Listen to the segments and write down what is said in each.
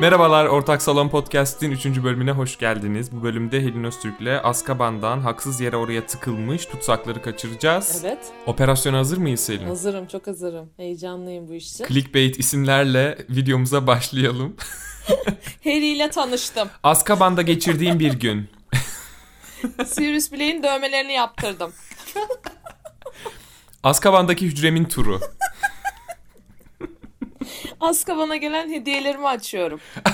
Merhabalar Ortak Salon Podcast'in 3. bölümüne hoş geldiniz. Bu bölümde Helin Öztürk'le Azkaban'dan haksız yere oraya tıkılmış tutsakları kaçıracağız. Evet. Operasyona hazır mıyız Helin? Hazırım, çok hazırım. Heyecanlıyım bu iş için. Clickbait isimlerle videomuza başlayalım. Harry ile tanıştım. Azkaban'da geçirdiğim bir gün. Sirius Black'in dövmelerini yaptırdım. Azkaban'daki hücremin turu. Azkaban'a gelen hediyelerimi açıyorum.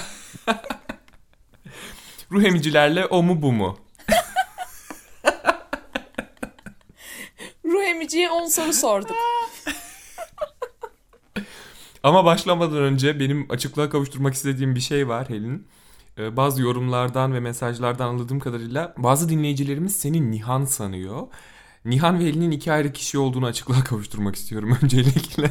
Ruh emicilerle o mu bu mu? Ruh emiciye 10 soru sorduk. Ama başlamadan önce benim açıklığa kavuşturmak istediğim bir şey var Helin. Ee, bazı yorumlardan ve mesajlardan anladığım kadarıyla bazı dinleyicilerimiz seni Nihan sanıyor. Nihan ve Helin'in iki ayrı kişi olduğunu açıklığa kavuşturmak istiyorum öncelikle.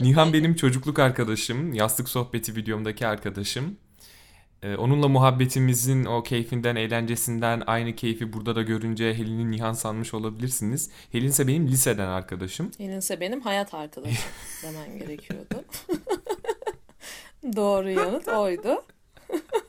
Nihan benim çocukluk arkadaşım. Yastık sohbeti videomdaki arkadaşım. Ee, onunla muhabbetimizin o keyfinden, eğlencesinden aynı keyfi burada da görünce Helin'i Nihan sanmış olabilirsiniz. Helin ise benim liseden arkadaşım. Helin ise benim hayat arkadaşım demen gerekiyordu. Doğru yanıt oydu.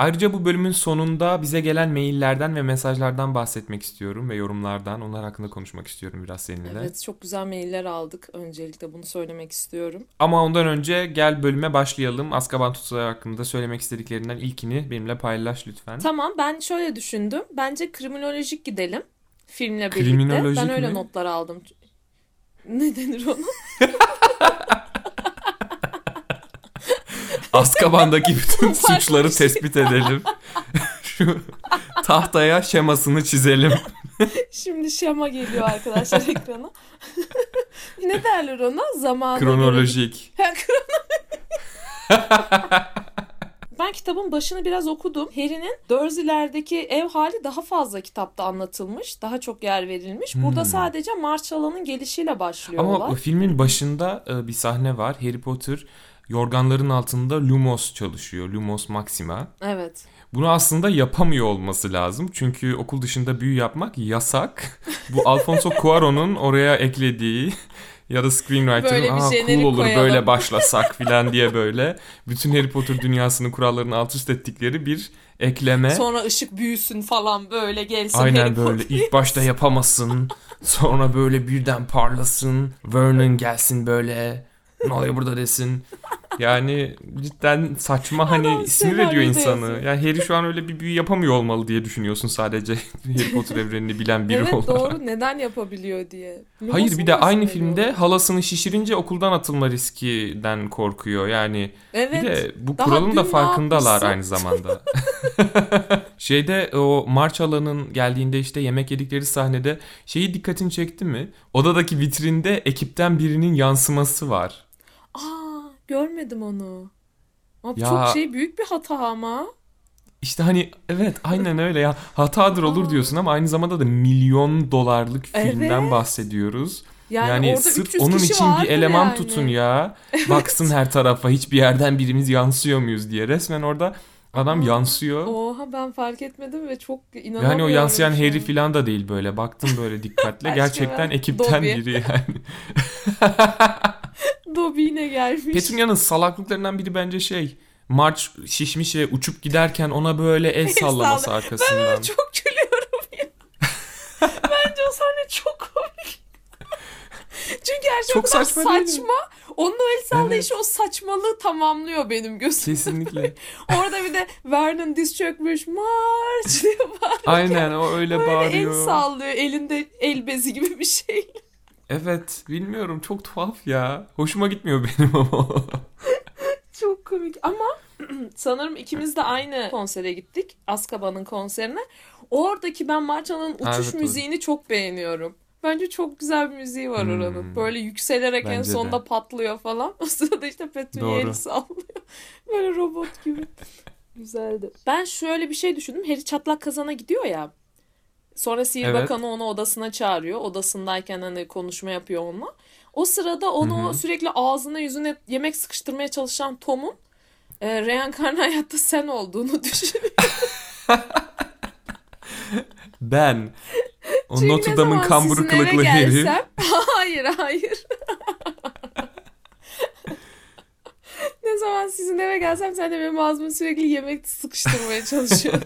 Ayrıca bu bölümün sonunda bize gelen maillerden ve mesajlardan bahsetmek istiyorum ve yorumlardan. Onlar hakkında konuşmak istiyorum biraz seninle. Evet çok güzel mailler aldık. Öncelikle bunu söylemek istiyorum. Ama ondan önce gel bölüme başlayalım. Azkaban tutsağı hakkında söylemek istediklerinden ilkini benimle paylaş lütfen. Tamam ben şöyle düşündüm. Bence kriminolojik gidelim. Filmle birlikte. Kriminolojik ben öyle mi? notlar aldım. Ne denir ona? Azkaban'daki bütün suçları tespit edelim. Şu tahtaya şemasını çizelim. Şimdi şema geliyor arkadaşlar ekrana. ne derler ona? Zamana göre- Kronolojik. Ben kitabın başını biraz okudum. Harry'nin Dursley'lerdeki ev hali daha fazla kitapta anlatılmış. Daha çok yer verilmiş. Burada Hmm. sadece Marshall'ın gelişiyle başlıyor Ama olay. filmin başında e, bir sahne var. Harry Potter yorganların altında Lumos çalışıyor. Lumos Maxima. Evet. Bunu aslında yapamıyor olması lazım. Çünkü okul dışında büyü yapmak yasak. Bu Alfonso Cuarón'un oraya eklediği ya da screenwriter'ın Aa, cool olur koyalım." böyle başlasak filan diye böyle bütün Harry Potter dünyasının kurallarını alt üst ettikleri bir ekleme. Sonra ışık büyüsün falan böyle gelsin Harry Aynen böyle Potter. ilk başta yapamasın sonra böyle birden parlasın Vernon gelsin böyle ne oluyor burada desin. Yani cidden saçma hani Adam sinir ediyor insanı. yazıyor. Yani Harry şu an öyle bir büyü yapamıyor olmalı diye düşünüyorsun sadece Harry Potter evrenini bilen biri Evet olarak. doğru neden yapabiliyor diye. Hayır bir de aynı filmde halasını şişirince okuldan atılma riskinden korkuyor. Yani Evet. bir de bu kuralın da farkındalar aynı zamanda. Şeyde o March alanın geldiğinde işte yemek yedikleri sahnede şeyi dikkatini çekti mi? Odadaki vitrinde ekipten birinin yansıması var. Görmedim onu. Abi Ya- çok şey büyük bir hata ama. İşte hani evet aynen öyle ya hatadır olur diyorsun ama aynı zamanda da milyon dolarlık filmden Evet. bahsediyoruz. Yani, Yani, orada sırf 300 onun için bir eleman yani. tutun ya. Baksın her tarafa hiçbir yerden birimiz yansıyor muyuz diye. Resmen orada adam yansıyor. Oha ben fark etmedim ve çok inanamıyorum. Yani o yansıyan. Harry falan da değil böyle. Baktım böyle dikkatle. Gerçekten ekipten Dobby. biri yani. Dobby yine gelmiş. Petunia'nın salaklıklarından biri bence şey. March şişmiş ve uçup giderken ona böyle el sallaması salla- arkasından. Çok gülüyorum ya. Bence o sahne çok komik. Çünkü her şey Çok saçma saçma. Onun o el sallayışı o saçmalığı tamamlıyor benim gözümde. Kesinlikle. Orada bir de Vernon diz çökmüş marş diye bağırıyor. Aynen o öyle Böyle el bağırıyor. sallıyor elinde el bezi gibi bir şey. Evet bilmiyorum çok tuhaf ya. Hoşuma gitmiyor benim ama. Çok komik ama sanırım ikimiz de aynı konsere gittik. Azkaban'ın konserine. Oradaki ben Marça'nın uçuş Evet, evet. müziğini çok beğeniyorum. Bence çok güzel bir müziği var Hmm. oranın. Böyle yükselerek en Bence de. patlıyor falan. O sırada işte Petunia sallıyor. Böyle robot gibi. Güzeldi. Ben şöyle bir şey düşündüm. Harry çatlak kazana gidiyor ya. Sonra sihir Evet. bakanı onu odasına çağırıyor. Odasındayken hani konuşma yapıyor onunla. O sırada onu Hı hı. sürekli ağzına yüzüne yemek sıkıştırmaya çalışan Tom'un e, reenkarnı hayatta sen olduğunu düşünüyor. Ben. O Çünkü Notre Dame'ın eve kılıklı herif. Hayır hayır. ne zaman sizin gelsem sen de benim ağzıma sürekli yemek sıkıştırmaya çalışıyorsun.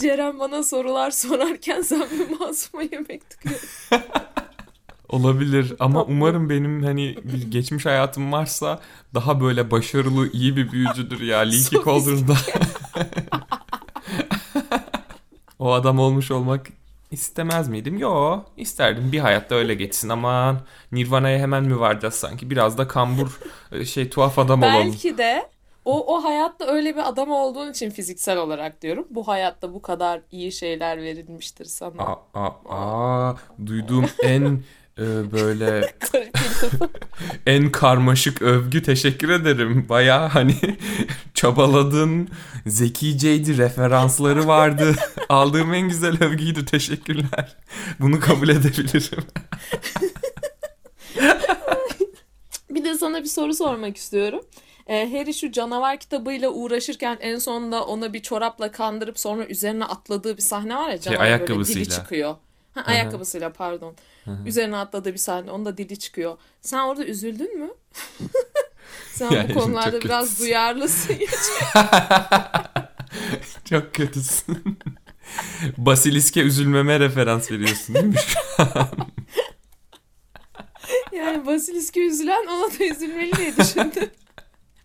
Ceren bana sorular sorarken sen benim ağzıma yemek tıkıyorsun. Olabilir ama umarım benim hani bir geçmiş hayatım varsa daha böyle başarılı, iyi bir büyücüdür ya. Leaky Cauldron'da o adam olmuş olmak istemez miydim? Yo, isterdim. Bir hayatta öyle geçsin. Aman Nirvana'ya hemen mi varacağız sanki? Biraz da kambur e, şey tuhaf adam olalım. Belki de o, o hayatta öyle bir adam olduğun için fiziksel olarak diyorum. Bu hayatta bu kadar iyi şeyler verilmiştir sana. Aa, aa, aa, duyduğum en e, böyle en karmaşık övgü teşekkür ederim. Baya hani çabaladın, zekiceydi, referansları vardı. Aldığım en güzel övgüydü. Teşekkürler. Bunu kabul edebilirim. Bir de sana bir soru sormak istiyorum. Ee, Harry şu canavar kitabıyla uğraşırken en sonunda ona bir çorapla kandırıp sonra üzerine atladığı bir sahne var ya canavar böyle Şey, ayakkabısıyla. dili çıkıyor. Ha, ayakkabısıyla pardon. Üzerine atladığı bir sahne onda dili çıkıyor. Sen orada üzüldün mü? Sen Yani bu konularda kötüsün. biraz duyarlısın. Çok kötüsün. Basiliske üzülmeme referans veriyorsun değil mi? yani Basilisk'e üzülen ona da üzülmeli diye düşündüm.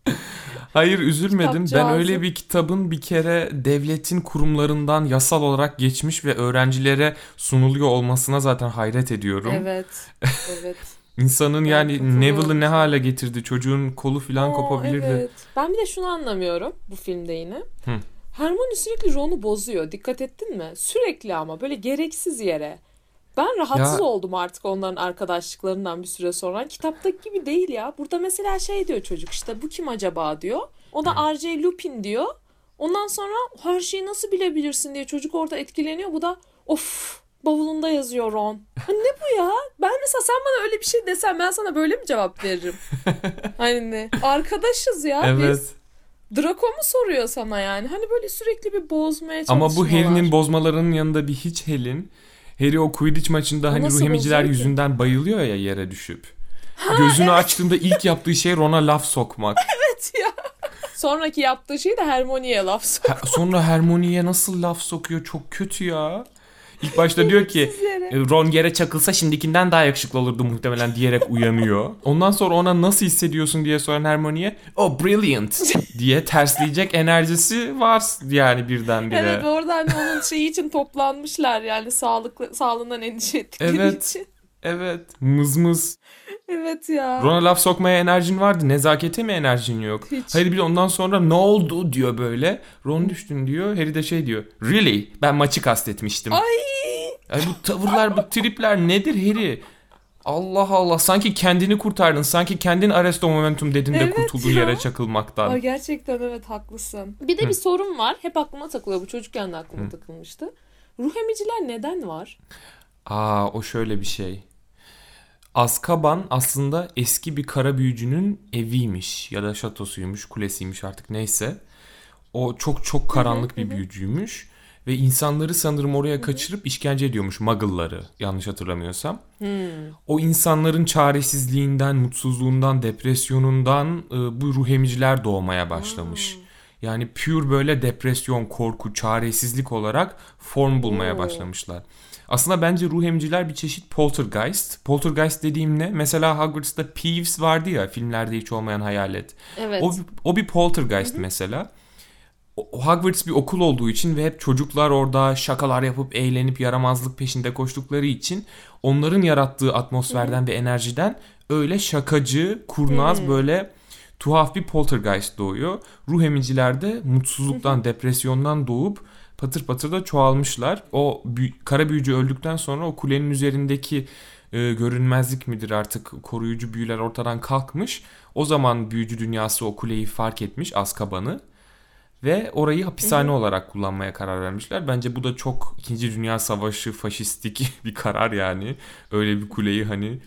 Hayır üzülmedim. Ben öyle bir kitabın bir kere devletin kurumlarından yasal olarak geçmiş ve öğrencilere sunuluyor olmasına zaten hayret ediyorum. evet. Evet. İnsanın Ben yani. Neville'ı ne hale getirdi? Çocuğun kolu falan Aa, kopabilirdi. evet. Ben bir de şunu anlamıyorum bu filmde yine. Hı. Hermione sürekli Ron'u bozuyor. Dikkat ettin mi? Sürekli ama böyle gereksiz yere. Ben rahatsız Ya- oldum artık onların arkadaşlıklarından bir süre sonra. Kitaptaki gibi değil ya. Burada mesela şey diyor çocuk işte bu kim acaba diyor. O da R.J. Lupin diyor. Ondan sonra her şeyi nasıl bilebilirsin diye çocuk orada etkileniyor. Bu da of bavulunda yazıyor Ron. Ha, ne bu ya? Ben mesela sen bana öyle bir şey desen ben sana böyle mi cevap veririm? hani ne? Arkadaşız ya Evet. biz. Draco mu soruyor sana yani? Hani böyle sürekli bir bozmaya Ama bu çalışmalar. Harry'nin bozmalarının yanında bir hiç Helen. Harry o Quidditch maçında hani nasıl ruh emiciler bozuyor ki? yüzünden bayılıyor ya yere düşüp. Gözünü açtığında ilk yaptığı şey Ron'a laf sokmak. Evet ya. Sonraki yaptığı şey de Hermione'ye laf sok. Ha- Sonra Hermione'ye nasıl laf sokuyor çok kötü ya. İlk başta diyor ki. "E, Ron yere çakılsa şimdikinden daha yakışıklı olurdu muhtemelen diyerek uyanıyor. Ondan sonra ona nasıl hissediyorsun diye soran Hermione'ye oh brilliant diye tersleyecek enerjisi var yani birdenbire. Evet ve orada hani onun şeyi için toplanmışlar yani sağlıklı sağlığından endişe ettikleri Evet. için. Evet mızmız. Evet ya. Ron'a laf sokmaya enerjin vardı. Nezakete mi enerjin yok? Hiç. Hayır bir de ondan sonra ne oldu diyor böyle. Ron düştün diyor. Harry de şey diyor. Really? Ben maçı kastetmiştim. Ay. Ay bu tavırlar, bu tripler nedir Harry? Allah Allah. Sanki kendini kurtardın. Sanki kendin arresto momentum dedin de Evet kurtuldun ya. yere çakılmaktan. Ay gerçekten evet haklısın. Bir de bir sorun var. Hep aklıma takılıyor. Bu çocukken de aklıma takılmıştı. Ruh emiciler neden var? Aa o şöyle bir şey. Azkaban aslında eski bir kara büyücünün eviymiş ya da şatosuymuş, kulesiymiş artık neyse. O çok çok karanlık bir büyücüymüş ve insanları sanırım oraya kaçırıp işkence ediyormuş muggle'ları yanlış hatırlamıyorsam. O insanların çaresizliğinden, mutsuzluğundan, depresyonundan e, bu ruh emiciler doğmaya başlamış. Yani pure böyle depresyon, korku, çaresizlik olarak form bulmaya başlamışlar. Aslında bence ruh emiciler bir çeşit poltergeist. Poltergeist dediğim ne? Mesela Hogwarts'ta Peeves vardı ya filmlerde hiç olmayan hayalet. Evet. O, o bir poltergeist mesela. O- o Hogwarts bir okul olduğu için ve hep çocuklar orada şakalar yapıp eğlenip yaramazlık peşinde koştukları için onların yarattığı atmosferden ve enerjiden öyle şakacı, kurnaz böyle tuhaf bir poltergeist doğuyor. Ruh emiciler de mutsuzluktan, depresyondan doğup patır patır da çoğalmışlar. O büy- kara büyücü öldükten sonra o kulenin üzerindeki e, görünmezlik midir artık koruyucu büyüler ortadan kalkmış. O zaman büyücü dünyası o kuleyi fark etmiş Azkaban'ı ve orayı hapishane olarak kullanmaya karar vermişler. Bence bu da çok 2. Dünya Savaşı faşistik bir karar yani. Öyle bir kuleyi hani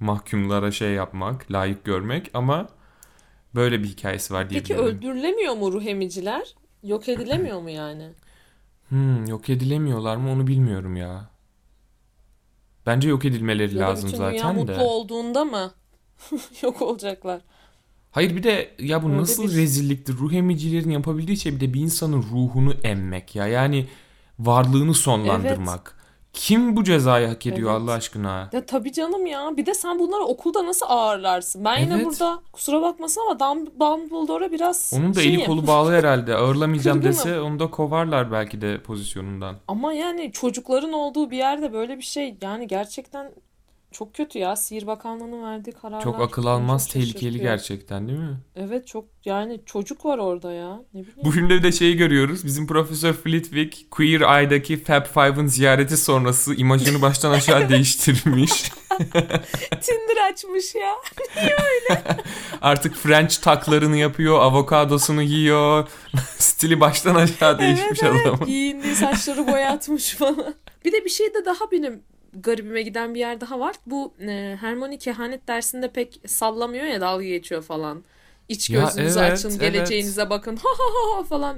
mahkumlara şey yapmak, layık görmek ama böyle bir hikayesi var diye Peki öldürülemiyor mu ruh emiciler? Yok edilemiyor mu yani? Hmm, yok edilemiyorlar mı onu bilmiyorum ya. Bence yok edilmeleri Ya lazım bütün dünya zaten mutlu de. olduğunda mı yok olacaklar? Hayır bir de ya bu Öyle nasıl bir- rezilliktir? Ruh emicilerin yapabildiği şey bir de bir insanın ruhunu emmek ya. Yani varlığını sonlandırmak. Kim bu cezayı hak ediyor Evet. Allah aşkına? Ya tabii canım ya. Bir de sen bunları okulda nasıl ağırlarsın? Ben yine Evet. burada kusura bakmasın ama Dum- Dumbledore'a biraz Onun da şeyim. eli kolu bağlı herhalde. Ağırlamayacağım dese onu da kovarlar belki de pozisyonundan. Ama yani çocukların olduğu bir yerde böyle bir şey yani gerçekten çok kötü ya. Sihir Bakanlığı'nın verdiği kararlar. Çok akıl almaz çok tehlikeli şaşırtıyor. gerçekten değil mi? Evet çok yani çocuk var orada ya. Ne bileyim. Bu filmde de şeyi görüyoruz. Bizim Profesör Flitwick Queer Eye'daki Fab Five'ın ziyareti sonrası imajını baştan aşağı değiştirmiş. Tinder açmış ya. Artık French taklarını yapıyor, avokadosunu yiyor. Stili baştan aşağı değişmiş evet, evet. adamın. Giyindiği saçları boyatmış falan. Bir de bir şey de daha benim garibime giden bir yer daha var. Bu e, Hermione kehanet dersinde pek sallamıyor ya dalga geçiyor falan. İç Ya gözünüzü evet, açın, evet. geleceğinize bakın. Ha ha ha falan.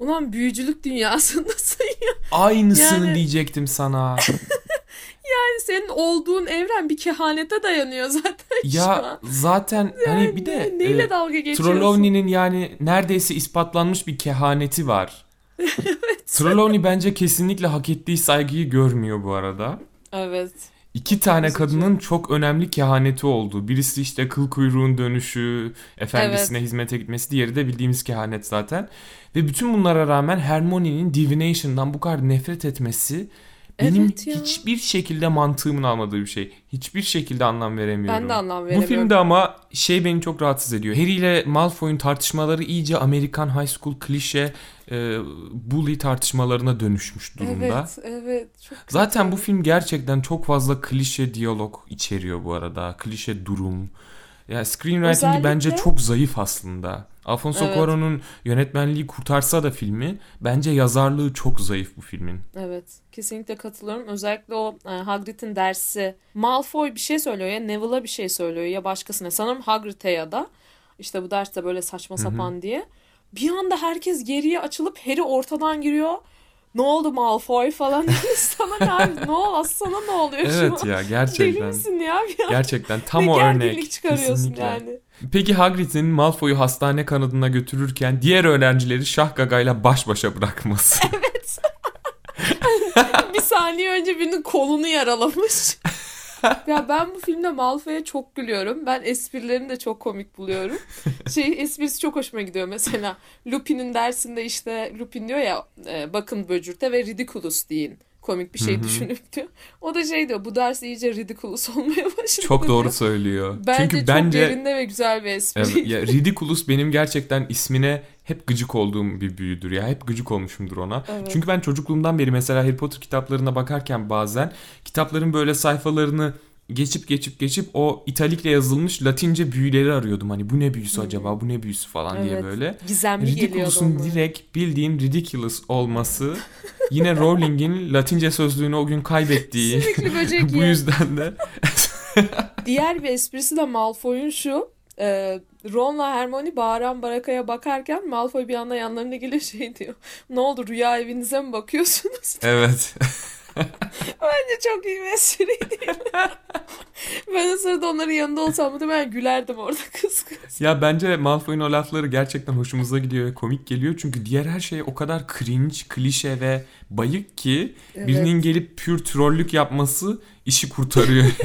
Ulan büyücülük dünyasındasın ya. Aynısını Yani- diyecektim sana. Yani senin olduğun evren bir kehanete dayanıyor zaten şu ya an. zaten hani bir de Ne- neyle e, dalga geçiyorsun? Trelawney'nin yani neredeyse ispatlanmış bir kehaneti var. Trelawney bence kesinlikle hak ettiği saygıyı görmüyor bu arada. Evet. İki tane Üzücü. kadının çok önemli kehaneti oldu. Birisi işte kıl kuyruğun dönüşü, efendisine hizmete gitmesi. Diğeri de bildiğimiz kehanet zaten. Ve bütün bunlara rağmen Hermione'nin Divination'dan bu kadar nefret etmesi benim Evet ya. hiçbir şekilde mantığımın almadığı bir şey. Hiçbir şekilde anlam veremiyorum. Ben de anlam Bu veremiyorum. filmde ama şey beni çok rahatsız ediyor. Harry ile Malfoy'un tartışmaları iyice Amerikan high school klişe e, bully tartışmalarına dönüşmüş durumda. Evet, evet. Çok kötü. Zaten bu film gerçekten çok fazla klişe diyalog içeriyor bu arada. Klişe durum. Ya screenwriting'i Özellikle- bence çok zayıf aslında. Alfonso Evet. Cuarón'un yönetmenliği kurtarsa da filmi bence yazarlığı çok zayıf bu filmin. Evet, kesinlikle katılıyorum. Özellikle o e, Hagrid'in dersi. Malfoy bir şey söylüyor ya Neville'a bir şey söylüyor ya başkasına. Sanırım Hagrid'e ya da işte bu derste böyle saçma sapan diye. Bir anda herkes geriye açılıp Harry ortadan giriyor. Ne oldu Malfoy falan. Sana ne abi? Ne oldu? Sana ne oluyor şu Evet ya Deli gerçekten. misin ya? Bir Gerçekten tam o örnek. çıkarıyorsun Kesinlikle. yani. Peki Hagrid'in Malfoy'u hastane kanadına götürürken diğer öğrencileri şah gagayla baş başa bırakması. bir saniye önce birinin kolunu yaralamış. ya ben bu filmde Malfoy'a çok gülüyorum. Ben esprilerini de çok komik buluyorum. Şey esprisi çok hoşuma gidiyor mesela. Lupin'in dersinde işte Lupin diyor ya e, bakın böcürte ve ridiculous deyin. Komik bir şey Hı hı. düşünüp diyor. O da şey diyor bu ders iyice ridiculous olmaya başladı. çok doğru diyor. söylüyor. Bence Çünkü çok bence yerinde ve güzel bir espri. Evet, ya Ridiculous benim gerçekten ismine hep gıcık olduğum bir büyüdür ya. Hep gıcık olmuşumdur ona. Evet. Çünkü ben çocukluğumdan beri mesela Harry Potter kitaplarına bakarken bazen kitapların böyle sayfalarını geçip geçip geçip o italikle yazılmış Latince büyüleri arıyordum. Hani bu ne büyüsü acaba? Bu ne büyüsü falan diye Evet. böyle. Gizemli Ridiculous'un direkt bildiğin ridiculous olması yine Rowling'in Latince sözlüğünü o gün kaybettiği. Sürekli böcek bu yüzden de Diğer bir esprisi de Malfoy'un şu. E, Ron'la Hermione bağıran barakaya bakarken Malfoy bir anda yanlarına geliyor şey diyor. Ne oldu rüya evinize mi bakıyorsunuz? evet. Bence çok iyi bir espriydi. ben o sırada onların yanında olsam muhtemelen gülerdim orada kız kız. Ya bence Malfoy'un o lafları gerçekten hoşumuza gidiyor komik geliyor. Çünkü diğer her şey o kadar cringe, klişe ve bayık ki birinin gelip pür trollük yapması işi kurtarıyor.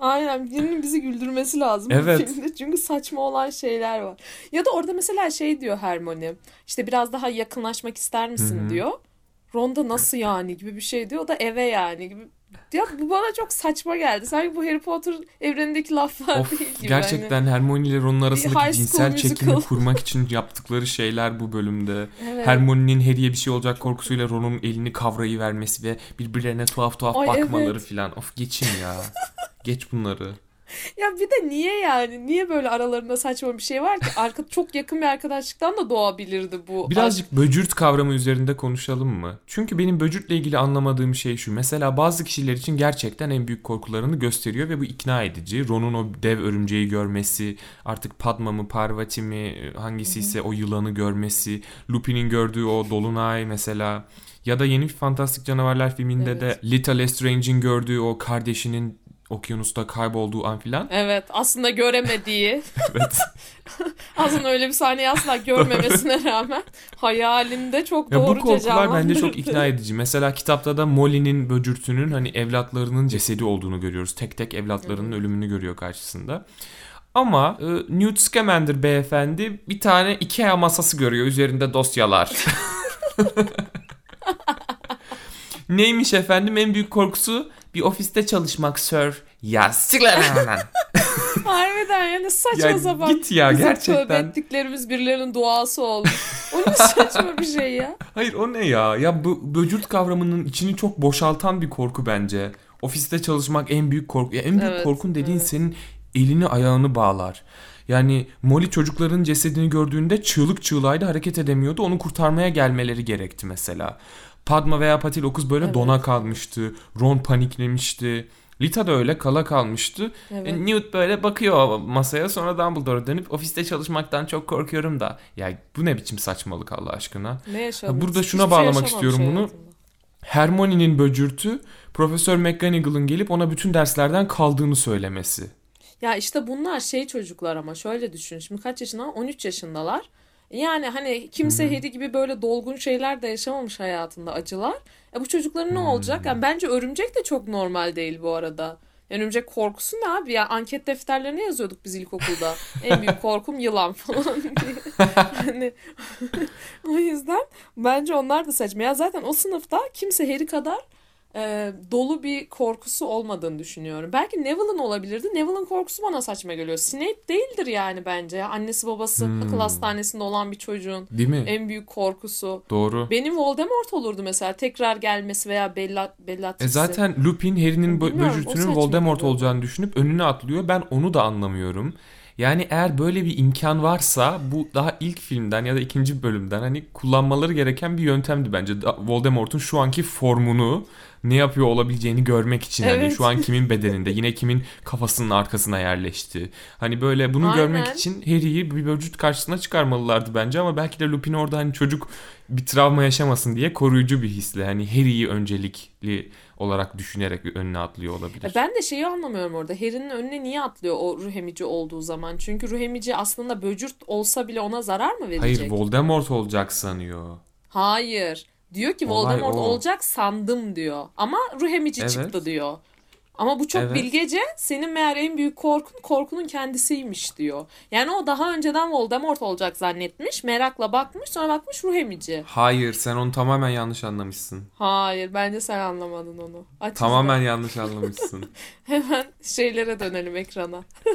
Aynen birinin bizi güldürmesi lazım Evet. filmde. Çünkü saçma olan şeyler var. Ya da orada mesela şey diyor Hermione. İşte biraz daha yakınlaşmak ister misin Hı hı. diyor. Ronda nasıl yani gibi bir şey diyor. O da eve yani gibi. Ya bu bana çok saçma geldi. Sanki bu Harry Potter evrenindeki laflar of değil gibi. Hani gerçekten Hermione ile Ron'un arasındaki High cinsel çekimi kurmak için yaptıkları şeyler bu bölümde. Hani, evet. Hermione'nin Harry'e bir şey olacak korkusuyla Ron'un elini kavrayı vermesi ve birbirlerine tuhaf tuhaf Ay, bakmaları evet. filan. Of geçin ya. Geç bunları. Ya bir de niye yani? Niye böyle aralarında saçma bir şey var ki? Arka, çok yakın bir arkadaşlıktan da doğabilirdi bu. Birazcık böcürt kavramı üzerinde konuşalım mı? Çünkü benim böcürtle ilgili anlamadığım şey şu. Mesela bazı kişiler için gerçekten en büyük korkularını gösteriyor ve bu ikna edici. Ron'un o dev örümceği görmesi, artık Padma mı, Parvati mi hangisi ise o yılanı görmesi, Lupin'in gördüğü o dolunay mesela ya da yeni Fantastik Canavarlar filminde Evet. de Little Lestrange'in gördüğü o kardeşinin okyanusta kaybolduğu an filan. Evet aslında göremediği. Evet. aslında öyle bir sahneyi asla görmemesine rağmen hayalinde çok Ya bu doğruca korkular bence çok ikna edici. Mesela kitapta da Molly'nin böcürtünün hani evlatlarının cesedi olduğunu görüyoruz. Tek tek evlatlarının ölümünü görüyor karşısında. Ama e, Newt Scamander beyefendi bir tane Ikea masası görüyor üzerinde dosyalar. Neymiş efendim en büyük korkusu bir ofiste çalışmak sir. Ya sikler hemen. Harbiden yani saçma Ya sapan. git ya, Bizim gerçekten. tövbe ettiklerimiz birilerinin duası oldu. O ne saçma bir şey ya. Hayır o ne ya? Ya bu böcürt kavramının içini çok boşaltan bir korku bence. Ofiste çalışmak en büyük korku. Ya en büyük Evet, korkun dediğin evet. senin elini ayağını bağlar. Yani Molly çocukların cesedini gördüğünde çığlık çığlaydı hareket edemiyordu. Onu kurtarmaya gelmeleri gerekti mesela. Padma veya Patil o kız böyle Evet. dona kalmıştı. Ron paniklemişti. Lita da öyle kala kalmıştı. Evet. E, Newt böyle bakıyor masaya sonra Dumbledore dönüp ofiste çalışmaktan çok korkuyorum da. Ya bu ne biçim saçmalık Allah aşkına. Ne yaşadın? burada şuna Hiçbir şey bağlamak istiyorum bunu. hayatında. Hermione'nin böcürtü Profesör McGonagall'ın gelip ona bütün derslerden kaldığını söylemesi. Ya işte bunlar şey çocuklar ama şöyle düşün. Şimdi kaç yaşında? 13 yaşındalar. Yani hani kimse Harry gibi böyle dolgun şeyler de yaşamamış hayatında acılar. E bu çocukların ne olacak? Yani bence örümcek de çok normal değil bu arada. Yani örümcek korkusu ne abi ya? Anket defterlerine yazıyorduk biz ilkokulda. En büyük korkum yılan falan diye. hani, o yüzden bence onlar da saçma. Ya zaten o sınıfta kimse Harry kadar e, dolu bir korkusu olmadığını düşünüyorum. Belki Neville'ın olabilirdi. Neville'ın korkusu bana saçma geliyor. Snape değildir yani bence. Annesi babası Hmm. akıl hastanesinde olan bir çocuğun Değil mi? en büyük korkusu. Doğru. Benim Voldemort olurdu mesela. Tekrar gelmesi veya Bella, E Bellatrix'i. zaten Lupin Harry'nin böcürtünün Voldemort geliyor. olacağını düşünüp önüne atlıyor. Ben onu da anlamıyorum. Yani eğer böyle bir imkan varsa bu daha ilk filmden ya da ikinci bölümden hani kullanmaları gereken bir yöntemdi bence. Voldemort'un şu anki formunu ne yapıyor olabileceğini görmek için hani Evet. şu an kimin bedeninde yine kimin kafasının arkasına yerleşti. Hani böyle bunu Aynen. görmek için Harry'i bir böcürt karşısına çıkarmalılardı bence ama belki de Lupin orada hani çocuk bir travma yaşamasın diye koruyucu bir hisle hani Harry'i öncelikli olarak düşünerek önüne atlıyor olabilir. Ben de şeyi anlamıyorum orada. Harry'nin önüne niye atlıyor o ruh emici olduğu zaman? Çünkü ruh emici aslında böcürt olsa bile ona zarar mı verecek? Hayır Voldemort olacak sanıyor. Hayır. Diyor ki Olay Voldemort o. olacak sandım diyor. Ama ruh emici Evet. çıktı diyor. Ama bu çok Evet. bilgece senin meğer en büyük korkun korkunun kendisiymiş diyor. Yani o daha önceden Voldemort olacak zannetmiş. Merakla bakmış sonra bakmış ruh emici. Hayır sen onu tamamen yanlış anlamışsın. Hayır bence sen anlamadın onu. Aç Tamamen izle. yanlış anlamışsın. Hemen şeylere dönelim ekrana.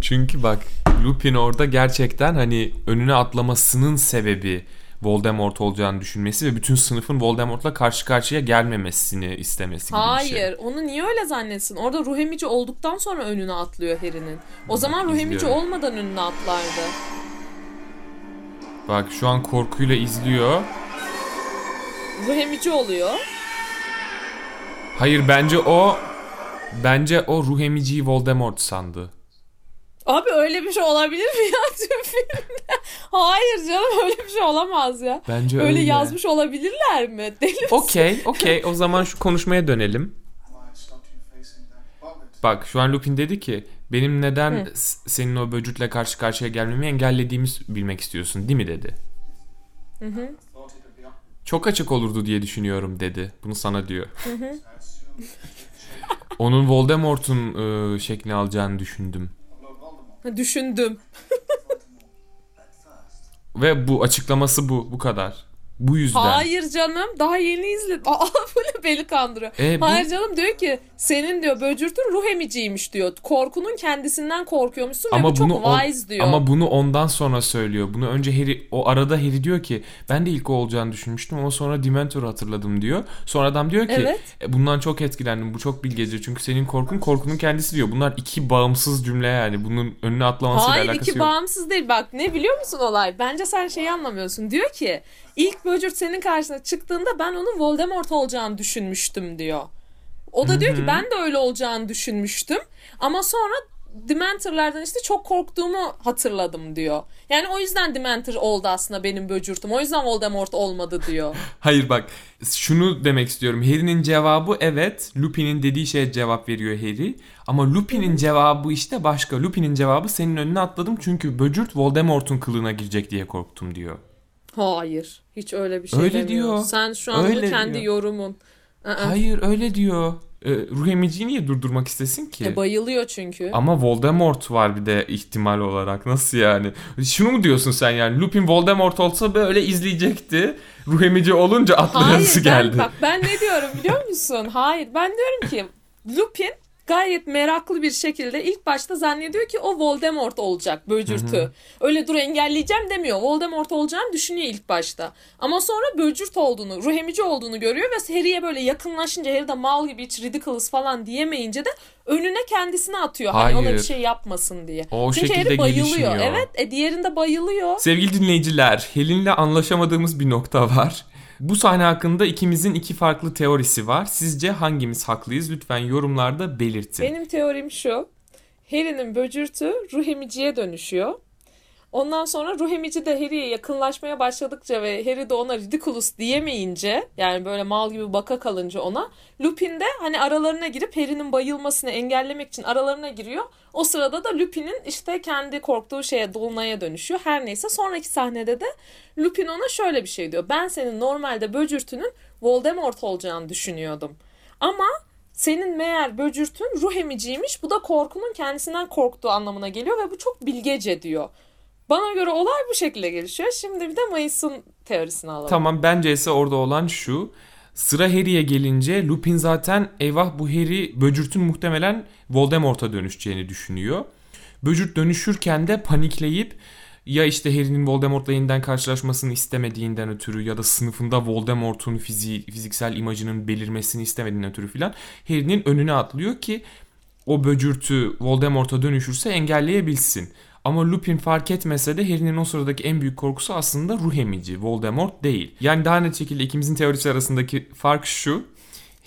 Çünkü bak Lupin orada gerçekten hani önüne atlamasının sebebi Voldemort olacağını düşünmesi ve bütün sınıfın Voldemort'la karşı karşıya gelmemesini istemesi gibi bir şey. Hayır, onu niye öyle zannetsin? Orada ruh emici olduktan sonra önüne atlıyor Harry'nin. O zaman ruh emici olmadan önüne atlardı. Bak şu an korkuyla izliyor. Ruh emici oluyor. Hayır bence o bence o ruh emiciyi Voldemort sandı. Abi öyle bir şey olabilir mi ya tüm filmde? Hayır canım öyle bir şey olamaz ya. Bence Öyle öyle. yazmış olabilirler mi? Deli misin? Okey, okey. O zaman şu konuşmaya dönelim. Bak şu an Lupin dedi ki benim neden s- senin o böcürtle karşı karşıya gelmemi engellediğimi bilmek istiyorsun değil mi dedi. Be up. Çok açık olurdu diye düşünüyorum dedi. Bunu sana diyor. I assume Onun Voldemort'un e, şeklini alacağını düşündüm. Düşündüm. Ve bu açıklaması bu. Bu kadar. Bu yüzden. Hayır canım daha yeni izledim. Aa böyle beni kandırıyor. E, bu- Hayır canım diyor ki senin diyor böcürtün ruh emiciymiş diyor. Korkunun kendisinden korkuyormuşsun ve Ama bu çok bunu on- wise diyor. ama bunu ondan sonra söylüyor. Bunu önce Harry o arada Harry diyor ki ben de ilk o olacağını düşünmüştüm ama sonra Dementor'u hatırladım diyor. Sonra adam diyor ki Evet. "E, bundan çok etkilendim. Bu çok bilgece çünkü senin korkun korkunun kendisi diyor. Bunlar iki bağımsız cümle yani. Bunun önüne atlamasıyla Hayır alakası iki yok. bağımsız değil. Bak ne biliyor musun olay? Bence sen şeyi anlamıyorsun. Diyor ki ilk böcürt senin karşına çıktığında ben onun Voldemort olacağını düşünmüştüm diyor. O da diyor ki ben de öyle olacağını düşünmüştüm. Ama sonra Dementor'lardan işte çok korktuğumu hatırladım diyor. Yani o yüzden Dementor oldu aslında benim böcürtüm. O yüzden Voldemort olmadı diyor. Hayır bak şunu demek istiyorum. Harry'nin cevabı evet. Lupin'in dediği şeye cevap veriyor Harry. Ama Lupin'in cevabı işte başka. Lupin'in cevabı senin önüne atladım çünkü böcürt Voldemort'un kılığına girecek diye korktum diyor. Hayır. Hiç öyle bir şey Öyle demiyor. diyor. Sen şu an Öyle kendi diyor. yorumun. Aa, Hayır öyle diyor. Ee, ruh emiciyi niye durdurmak istesin ki? E, bayılıyor çünkü. Ama Voldemort var bir de ihtimal olarak. Nasıl yani? Şunu mu diyorsun sen yani? Lupin Voldemort olsa böyle izleyecekti. Ruh emici olunca atlayası Hayır ben, geldi. bak ben ne diyorum biliyor musun? Hayır ben diyorum ki Lupin gayet meraklı bir şekilde ilk başta zannediyor ki o Voldemort olacak böcürtü. Öyle dur engelleyeceğim demiyor. Voldemort olacağını düşünüyor ilk başta. Ama sonra böcürt olduğunu, ruh emici olduğunu görüyor ve Harry'e böyle yakınlaşınca Harry de mal gibi hiç ridiculous falan diyemeyince de önüne kendisini atıyor. Hani ona bir Hayır. şey yapmasın diye. O Çünkü şekilde Harry bayılıyor. gelişmiyor. Evet e, diğerinde bayılıyor. Sevgili dinleyiciler, Helin'le anlaşamadığımız bir nokta var. Bu sahne hakkında ikimizin iki farklı teorisi var. Sizce hangimiz haklıyız? Lütfen yorumlarda belirtin. Benim teorim şu. Harry'nin böcürtü ruh emiciye dönüşüyor. Ondan sonra ruh emici de Harry'ye yakınlaşmaya başladıkça ve Harry de ona ridiculous diyemeyince yani böyle mal gibi baka kalınca ona Lupin de hani aralarına girip Harry'nin bayılmasını engellemek için aralarına giriyor. O sırada da Lupin'in işte kendi korktuğu şeye dolunaya dönüşüyor. Her neyse sonraki sahnede de Lupin ona şöyle bir şey diyor. Ben senin normalde böcürtünün Voldemort olacağını düşünüyordum. Ama senin meğer böcürtün ruh emiciymiş. Bu da korkunun kendisinden korktuğu anlamına geliyor ve bu çok bilgece diyor. Bana göre olay bu şekilde gelişiyor. Şimdi bir de Mayıs'ın teorisini alalım. Tamam bence ise orada olan şu. Sıra Harry'e gelince Lupin zaten eyvah bu Harry böcürtün muhtemelen Voldemort'a dönüşeceğini düşünüyor. Böcürt dönüşürken de panikleyip ya işte Harry'nin Voldemort'la yeniden karşılaşmasını istemediğinden ötürü ya da sınıfında Voldemort'un fizi- fiziksel imajının belirmesini istemediğinden ötürü filan Harry'nin önüne atlıyor ki o böcürtü Voldemort'a dönüşürse engelleyebilsin. Ama Lupin fark etmese de Harry'nin o sıradaki en büyük korkusu aslında ruh emici. Voldemort değil. Yani daha net şekilde ikimizin teorisi arasındaki fark şu.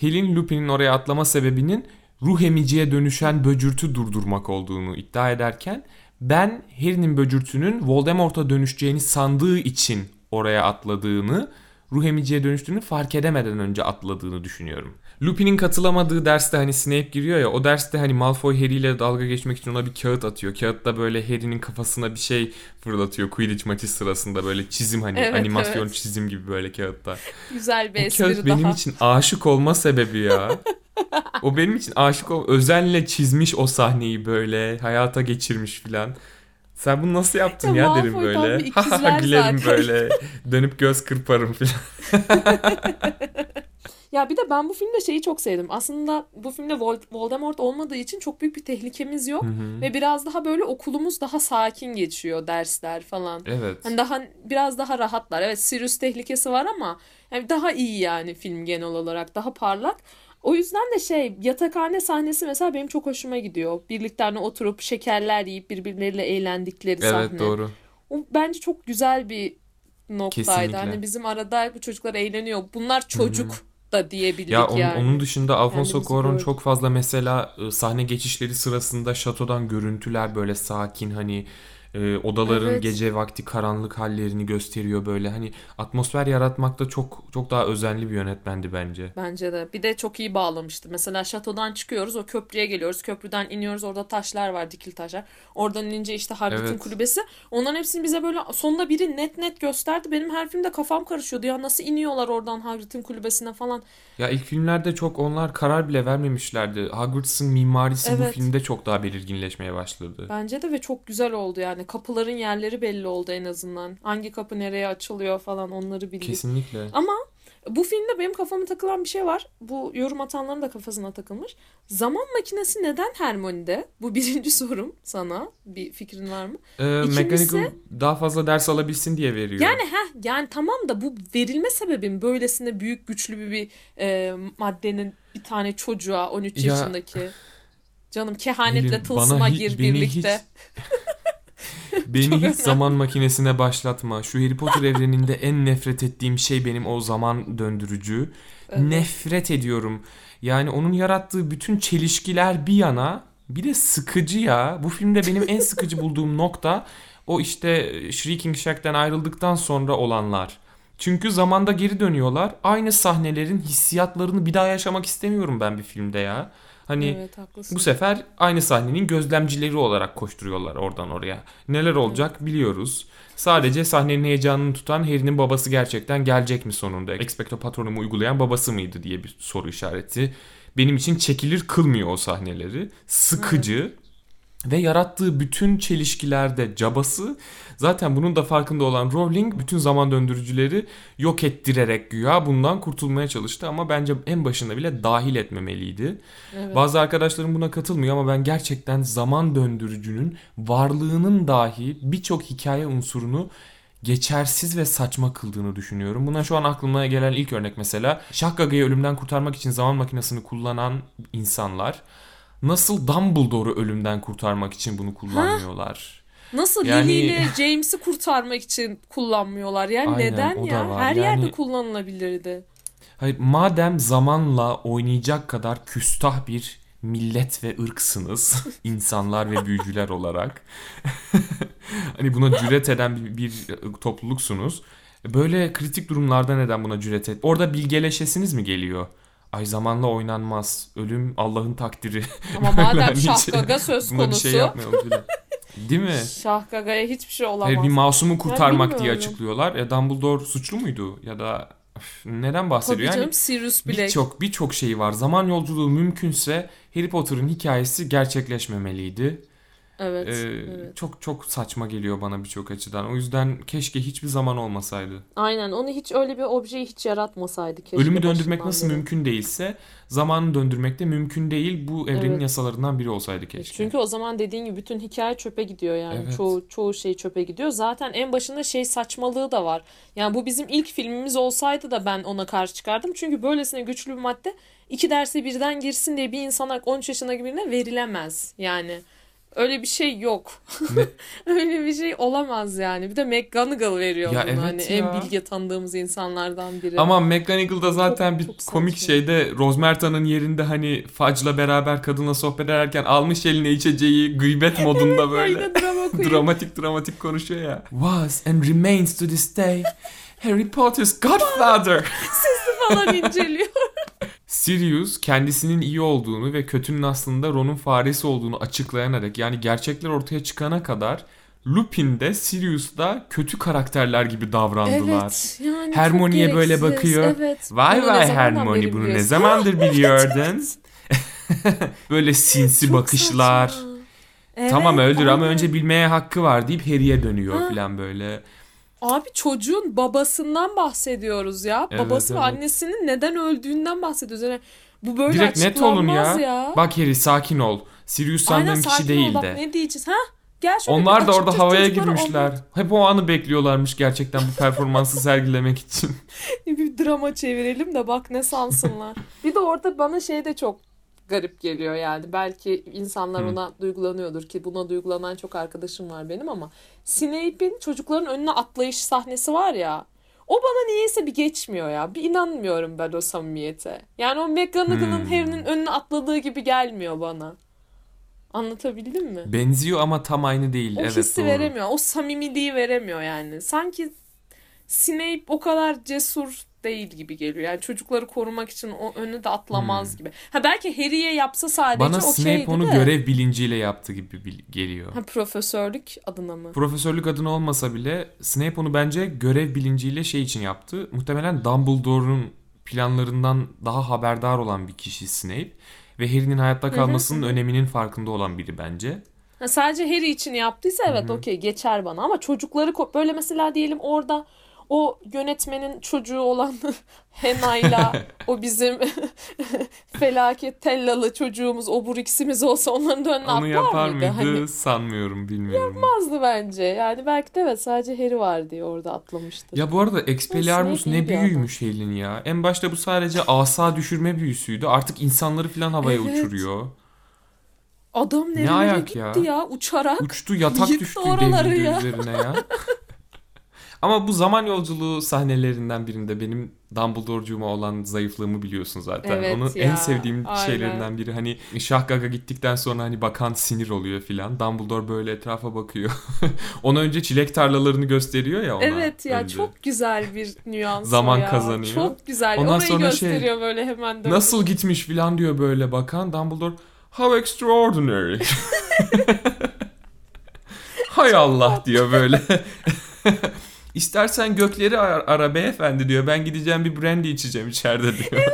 Harry'nin Lupin'in oraya atlama sebebinin ruh emiciye dönüşen böcürtü durdurmak olduğunu iddia ederken ben Harry'nin böcürtünün Voldemort'a dönüşeceğini sandığı için oraya atladığını, ruh emiciye dönüştüğünü fark edemeden önce atladığını düşünüyorum. Lupin'in katılamadığı derste hani Snape giriyor ya o derste hani Malfoy Harry ile dalga geçmek için ona bir kağıt atıyor. Kağıtta böyle Harry'nin kafasına bir şey fırlatıyor Quidditch maçı sırasında böyle çizim hani Evet, animasyon evet. çizim gibi böyle kağıtta. Güzel bir Bu espri kağıt daha. benim için aşık olma sebebi ya. o benim için aşık ol özenle çizmiş o sahneyi böyle hayata geçirmiş filan. Sen bunu nasıl yaptın Ya ya, derim böyle. ikizler Gülerim zaten. böyle. Dönüp göz kırparım filan. Ya bir de ben bu filmde şeyi çok sevdim. Aslında bu filmde Vol- Voldemort olmadığı için çok büyük bir tehlikemiz yok. Ve biraz daha böyle okulumuz daha sakin geçiyor dersler falan. Evet. Hani daha biraz daha rahatlar. Evet Sirius tehlikesi var ama yani daha iyi yani film genel olarak daha parlak. O yüzden de şey yatakhane sahnesi mesela benim çok hoşuma gidiyor. Birlikte hani oturup şekerler yiyip birbirleriyle eğlendikleri sahne. Evet doğru. O bence çok güzel bir noktaydı. Kesinlikle. Hani bizim arada bu çocuklar eğleniyor. Bunlar çocuk da diyebildik Ya on- yani. onun dışında Alfonso Kendimizi Cuarón çok fazla mesela e, sahne geçişleri sırasında şatodan görüntüler böyle sakin hani e, odaların Evet. gece vakti karanlık hallerini gösteriyor böyle hani atmosfer yaratmakta çok çok daha özenli bir yönetmendi bence. Bence de. Bir de çok iyi bağlamıştı. Mesela şatodan çıkıyoruz, o köprüye geliyoruz. Köprüden iniyoruz, orada taşlar var, dikil taşlar. Oradan inince işte Hagrid'in Evet. kulübesi. Onların hepsini bize böyle sonunda biri net net gösterdi. Benim her filmde kafam karışıyordu. Ya nasıl iniyorlar oradan Hagrid'in kulübesine falan. Ya ilk filmlerde çok onlar karar bile vermemişlerdi. Hogwarts'ın mimarisi bu Evet. filmde çok daha belirginleşmeye başladı. Bence de ve çok güzel oldu yani. Kapıların yerleri belli oldu en azından. Hangi kapı nereye açılıyor falan onları bildik. Kesinlikle. Ama bu filmde benim kafama takılan bir şey var. Bu yorum atanların da kafasına takılmış. Zaman makinesi neden Hermione'de? Bu birinci sorum sana. Bir fikrin var mı? Ee, İkincisi- daha fazla ders alabilsin diye veriyor. Yani heh, yani tamam da bu verilme sebebin böylesine büyük güçlü bir, bir e, maddenin bir tane çocuğa 13 Ya- yaşındaki canım kehanetle tılsıma gir hiç- birlikte. Beni hiç zaman makinesine başlatma. Şu Harry Potter evreninde en nefret ettiğim şey benim o zaman döndürücü. Evet. Nefret ediyorum. Yani onun yarattığı bütün çelişkiler bir yana Bir de sıkıcı ya. Bu filmde benim en sıkıcı bulduğum nokta o işte Shrieking Shack'ten ayrıldıktan sonra olanlar. Çünkü zamanda geri dönüyorlar. Aynı sahnelerin hissiyatlarını bir daha yaşamak istemiyorum ben bir filmde ya. Hani Evet haklısın. bu sefer aynı sahnenin gözlemcileri olarak koşturuyorlar oradan oraya. Neler olacak biliyoruz. Sadece sahnenin heyecanını tutan Harry'nin babası gerçekten gelecek mi sonunda? Expecto Patronum'u uygulayan babası mıydı diye bir soru işareti. Benim için çekilir kılmıyor o sahneleri. Sıkıcı ve yarattığı bütün çelişkilerde cabası zaten bunun da farkında olan Rowling bütün zaman döndürücüleri yok ettirerek güya bundan kurtulmaya çalıştı ama bence en başında bile dahil etmemeliydi. Evet. Bazı arkadaşlarım buna katılmıyor ama ben gerçekten zaman döndürücünün varlığının dahi birçok hikaye unsurunu geçersiz ve saçma kıldığını düşünüyorum. Buna şu an aklıma gelen ilk örnek mesela Şahgaga'yı ölümden kurtarmak için zaman makinesini kullanan insanlar nasıl Dumbledore'u ölümden kurtarmak için bunu kullanmıyorlar? Nasıl Yani- Lily ile James'i kurtarmak için kullanmıyorlar? Yani Aynen, neden ya? Her Yani- yerde kullanılabilirdi. Hayır, madem zamanla oynayacak kadar küstah bir millet ve ırksınız insanlar ve büyücüler olarak hani buna cüret eden bir, bir topluluksunuz böyle kritik durumlarda neden buna cüret et orada bilgeleşesiniz mi geliyor ay zamanla oynanmaz ölüm Allah'ın takdiri Ama madem Hani Şahgaga söz buna bir konusu şey yapmayalım filan. değil mi Şahgaga'ya hiçbir şey olamaz. Hayır, bir masumu kurtarmak diye açıklıyorlar ya Dumbledore suçlu muydu ya da üf, neden Tabii bahsediyor yani canım Sirius Black. Birçok birçok şey var. Zaman yolculuğu mümkünse Harry Potter'ın hikayesi gerçekleşmemeliydi. Evet, Ee, evet. Çok çok saçma geliyor bana birçok açıdan. O yüzden keşke hiçbir zaman olmasaydı. Aynen onu hiç öyle bir objeyi hiç yaratmasaydı keşke. Ölümü döndürmek nasıl beri. mümkün değilse zamanı döndürmek de mümkün değil. Bu evrenin Evet. yasalarından biri olsaydı keşke. Çünkü o zaman dediğin gibi bütün hikaye çöpe gidiyor yani. Evet. Çoğu çoğu şey çöpe gidiyor. Zaten en başında şey saçmalığı da var. Yani bu bizim ilk filmimiz olsaydı da ben ona karşı çıkardım. Çünkü böylesine güçlü bir madde iki derse birden girsin diye bir insana 13 yaşındaki birine verilemez. Yani öyle bir şey yok. Öyle bir şey olamaz yani. Bir de McGonagall veriyor Ya bunu. evet hani ya. en bilge tanıdığımız insanlardan biri. Ama McGonagall'da zaten Çok- bir çok saçma. komik şeyde Rosmerta'nın yerinde hani Fudge'la beraber kadınla sohbet ederken almış eline içeceği gıybet modunda böyle. Drama queen. dramatik dramatik konuşuyor ya. Was and remains to this day Harry Potter's godfather. falan inceliyor. Sirius kendisinin iyi olduğunu ve kötünün aslında Ron'un faresi olduğunu açıklayana dek yani gerçekler ortaya çıkana kadar Lupin de Sirius da kötü karakterler gibi davrandılar. Evet. Yani Hermione'ye böyle bakıyor. Evet. Vay Bunu vay Hermione bunu ne zamandır biliyordun? böyle sinsi Çok bakışlar. saçma. Evet, tamam öldür ama önce bilmeye hakkı var deyip Harry'e dönüyor Ha. falan böyle. Abi çocuğun babasından bahsediyoruz ya. Evet, Babası ve evet. annesinin neden öldüğünden bahsediyoruz. Yani bu böyle Direkt net olun ya. ya. Bak Harry sakin ol. Sirius Aynen sandığın kişi sakin ol. değil Bak ne diyeceğiz ha? Gel şöyle Onlar da orada havaya girmişler. anlat. Hep o anı bekliyorlarmış gerçekten bu performansı sergilemek için. bir drama çevirelim de bak ne sansınlar. bir de orada bana şey de çok garip geliyor yani. Belki insanlar Hı. ona duygulanıyordur ki buna duygulanan çok arkadaşım var benim ama Snape'in çocukların önüne atlayış sahnesi var ya. O bana niyeyse bir geçmiyor ya. Bir inanmıyorum ben o samimiyete. Yani o McGonagall'ın Hmm. Harry'nin önüne atladığı gibi gelmiyor bana. Anlatabildim mi? Benziyor ama tam aynı değil. O evet hissi doğru. veremiyor. O samimiliği veremiyor yani. Sanki Snape o kadar cesur değil gibi geliyor. Yani çocukları korumak için o önü de atlamaz gibi. Ha belki Harry'e yapsa sadece Hmm. Bana okeydi Snape onu de. görev bilinciyle yaptı gibi geliyor. Ha profesörlük adına mı? Profesörlük adına olmasa bile Snape onu bence görev bilinciyle şey için yaptı. Muhtemelen Dumbledore'un planlarından daha haberdar olan bir kişi Snape. Ve Harry'nin hayatta kalmasının öneminin farkında olan biri bence. Ha, sadece Harry için yaptıysa evet okey geçer bana ama çocukları böyle mesela diyelim orada o yönetmenin çocuğu olan Hena'yla o bizim felaket tellalı çocuğumuz obur ikisimiz olsa onların da önüne Onu atlar yapar mıydı? Hani sanmıyorum bilmiyorum. Yapmazdı bence. Yani belki de evet sadece Harry var diye orada atlamıştır. Ya bu arada Expelliarmus ne bir büyüymüş Helin ya. En başta bu sadece asa düşürme büyüsüydü. Artık insanları falan havaya Evet. uçuruyor. Adam nerelere ayak gitti ya? ya? uçarak. Uçtu yatak düştü devrildi ya. üzerine ya. Ama bu zaman yolculuğu sahnelerinden birinde benim Dumbledore'cuma olan zayıflığımı biliyorsun zaten. Evet Onu ya, en sevdiğim aynen. şeylerinden biri. Hani Şahgaga gittikten sonra hani bakan sinir oluyor filan. Dumbledore böyle etrafa bakıyor. Ona önce çilek tarlalarını gösteriyor ya ona. Evet ya önce. çok güzel bir nüans Zaman ya. kazanıyor. Çok güzel. Ondan Orayı sonra şey, gösteriyor böyle hemen dönüp. Nasıl gitmiş filan diyor böyle bakan. Dumbledore how extraordinary. Hay Allah diyor böyle. İstersen gökleri ar- ara beyefendi diyor. Ben gideceğim bir brandy içeceğim içeride diyor.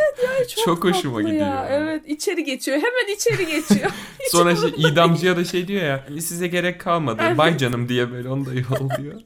Çok, çok hoşuma tatlı gidiyor. Ya. Evet içeri geçiyor. Hemen içeri geçiyor. Sonra şey, idamcıya da şey diyor ya size gerek kalmadı. Evet. Bay canım diye böyle onu da yolluyor.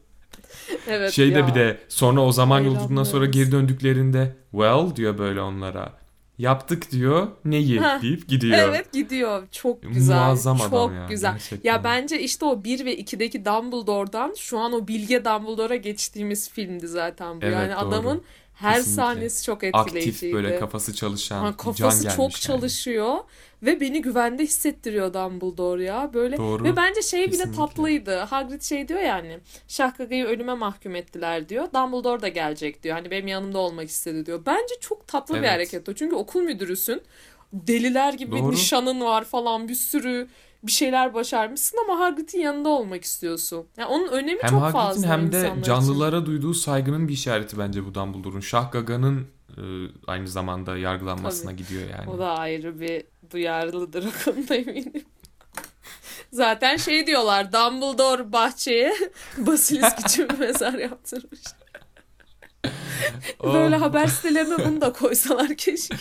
evet Şeyde ya. bir de sonra o zaman yolculuğundan sonra geri döndüklerinde well diyor böyle onlara. Yaptık diyor neyi Heh. deyip gidiyor. Evet gidiyor. Çok güzel. Muazzam çok adam ya, güzel. gerçekten. Ya bence işte o 1 ve 2'deki Dumbledore'dan şu an o bilge Dumbledore'a geçtiğimiz filmdi zaten bu. Evet, yani doğru. adamın her Kesinlikle. sahnesi çok etkileyiciydi. Aktif böyle kafası çalışan, Ha, can kafası gelmiş çok yani. çalışıyor ve beni güvende hissettiriyor Dumbledore ya. Böyle Doğru. ve bence şey bile tatlıydı. Hagrid şey diyor yani. Şahgaga'yı ölüme mahkum ettiler diyor. Dumbledore da gelecek diyor. Hani benim yanımda olmak istedi diyor. Bence çok tatlı bir Evet. hareket o. Çünkü okul müdürüsün. Deliler gibi Doğru. nişanın var falan bir sürü bir şeyler başarmışsın ama Hagrid'in yanında olmak istiyorsun. Yani onun önemi Hem çok Hagrid'in fazla hem de insanlar için. canlılara duyduğu saygının bir işareti bence bu Dumbledore'un. Şah Gaga'nın e, aynı zamanda yargılanmasına gidiyor yani. O da ayrı bir duyarlıdır o konuda eminim. Zaten şey diyorlar Dumbledore bahçeye basilisk için bir mezar yaptırmış. Böyle Oh. haber sitelerine bunu da koysalar keşke.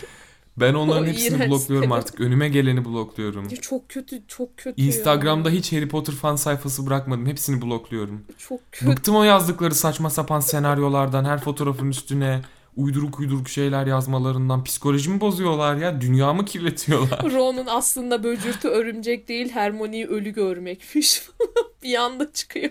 Ben onların O hepsini blokluyorum artık. Önüme geleni blokluyorum. Ya çok kötü çok kötü Instagram'da ya. hiç Harry Potter fan sayfası bırakmadım. Hepsini blokluyorum. çok kötü. Bıktım o yazdıkları saçma sapan senaryolardan. Her fotoğrafın üstüne uyduruk uyduruk şeyler yazmalarından. Psikolojimi bozuyorlar ya. Dünyamı kirletiyorlar. Ron'un aslında böcürtü örümcek değil Hermione'yi ölü görmekmiş. bir anda çıkıyor.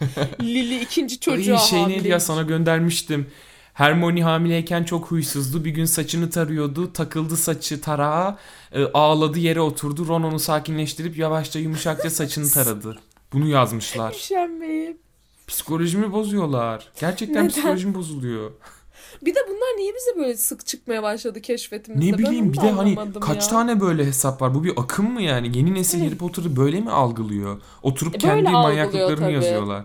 Lily ikinci çocuğa Ay, şey neydi ya hamileymiş. sana göndermiştim. Hermione hamileyken çok huysuzdu. Bir gün saçını tarıyordu. Takıldı saçı tarağa. e, ağladı yere oturdu. Ron onu sakinleştirip yavaşça yumuşakça saçını taradı. Bunu yazmışlar. Üşenmeyip. Psikolojimi bozuyorlar. Gerçekten Neden? psikolojim bozuluyor. Bir de bunlar niye bize böyle sık çıkmaya başladı keşfetimizde? Ne bileyim bir de hani anlamadım kaç ya. tane böyle hesap var? Bu bir akım mı yani? Yeni nesil. Harry Potter'ı böyle mi algılıyor? Oturup E, kendi manyaklıklarını tabii. yazıyorlar.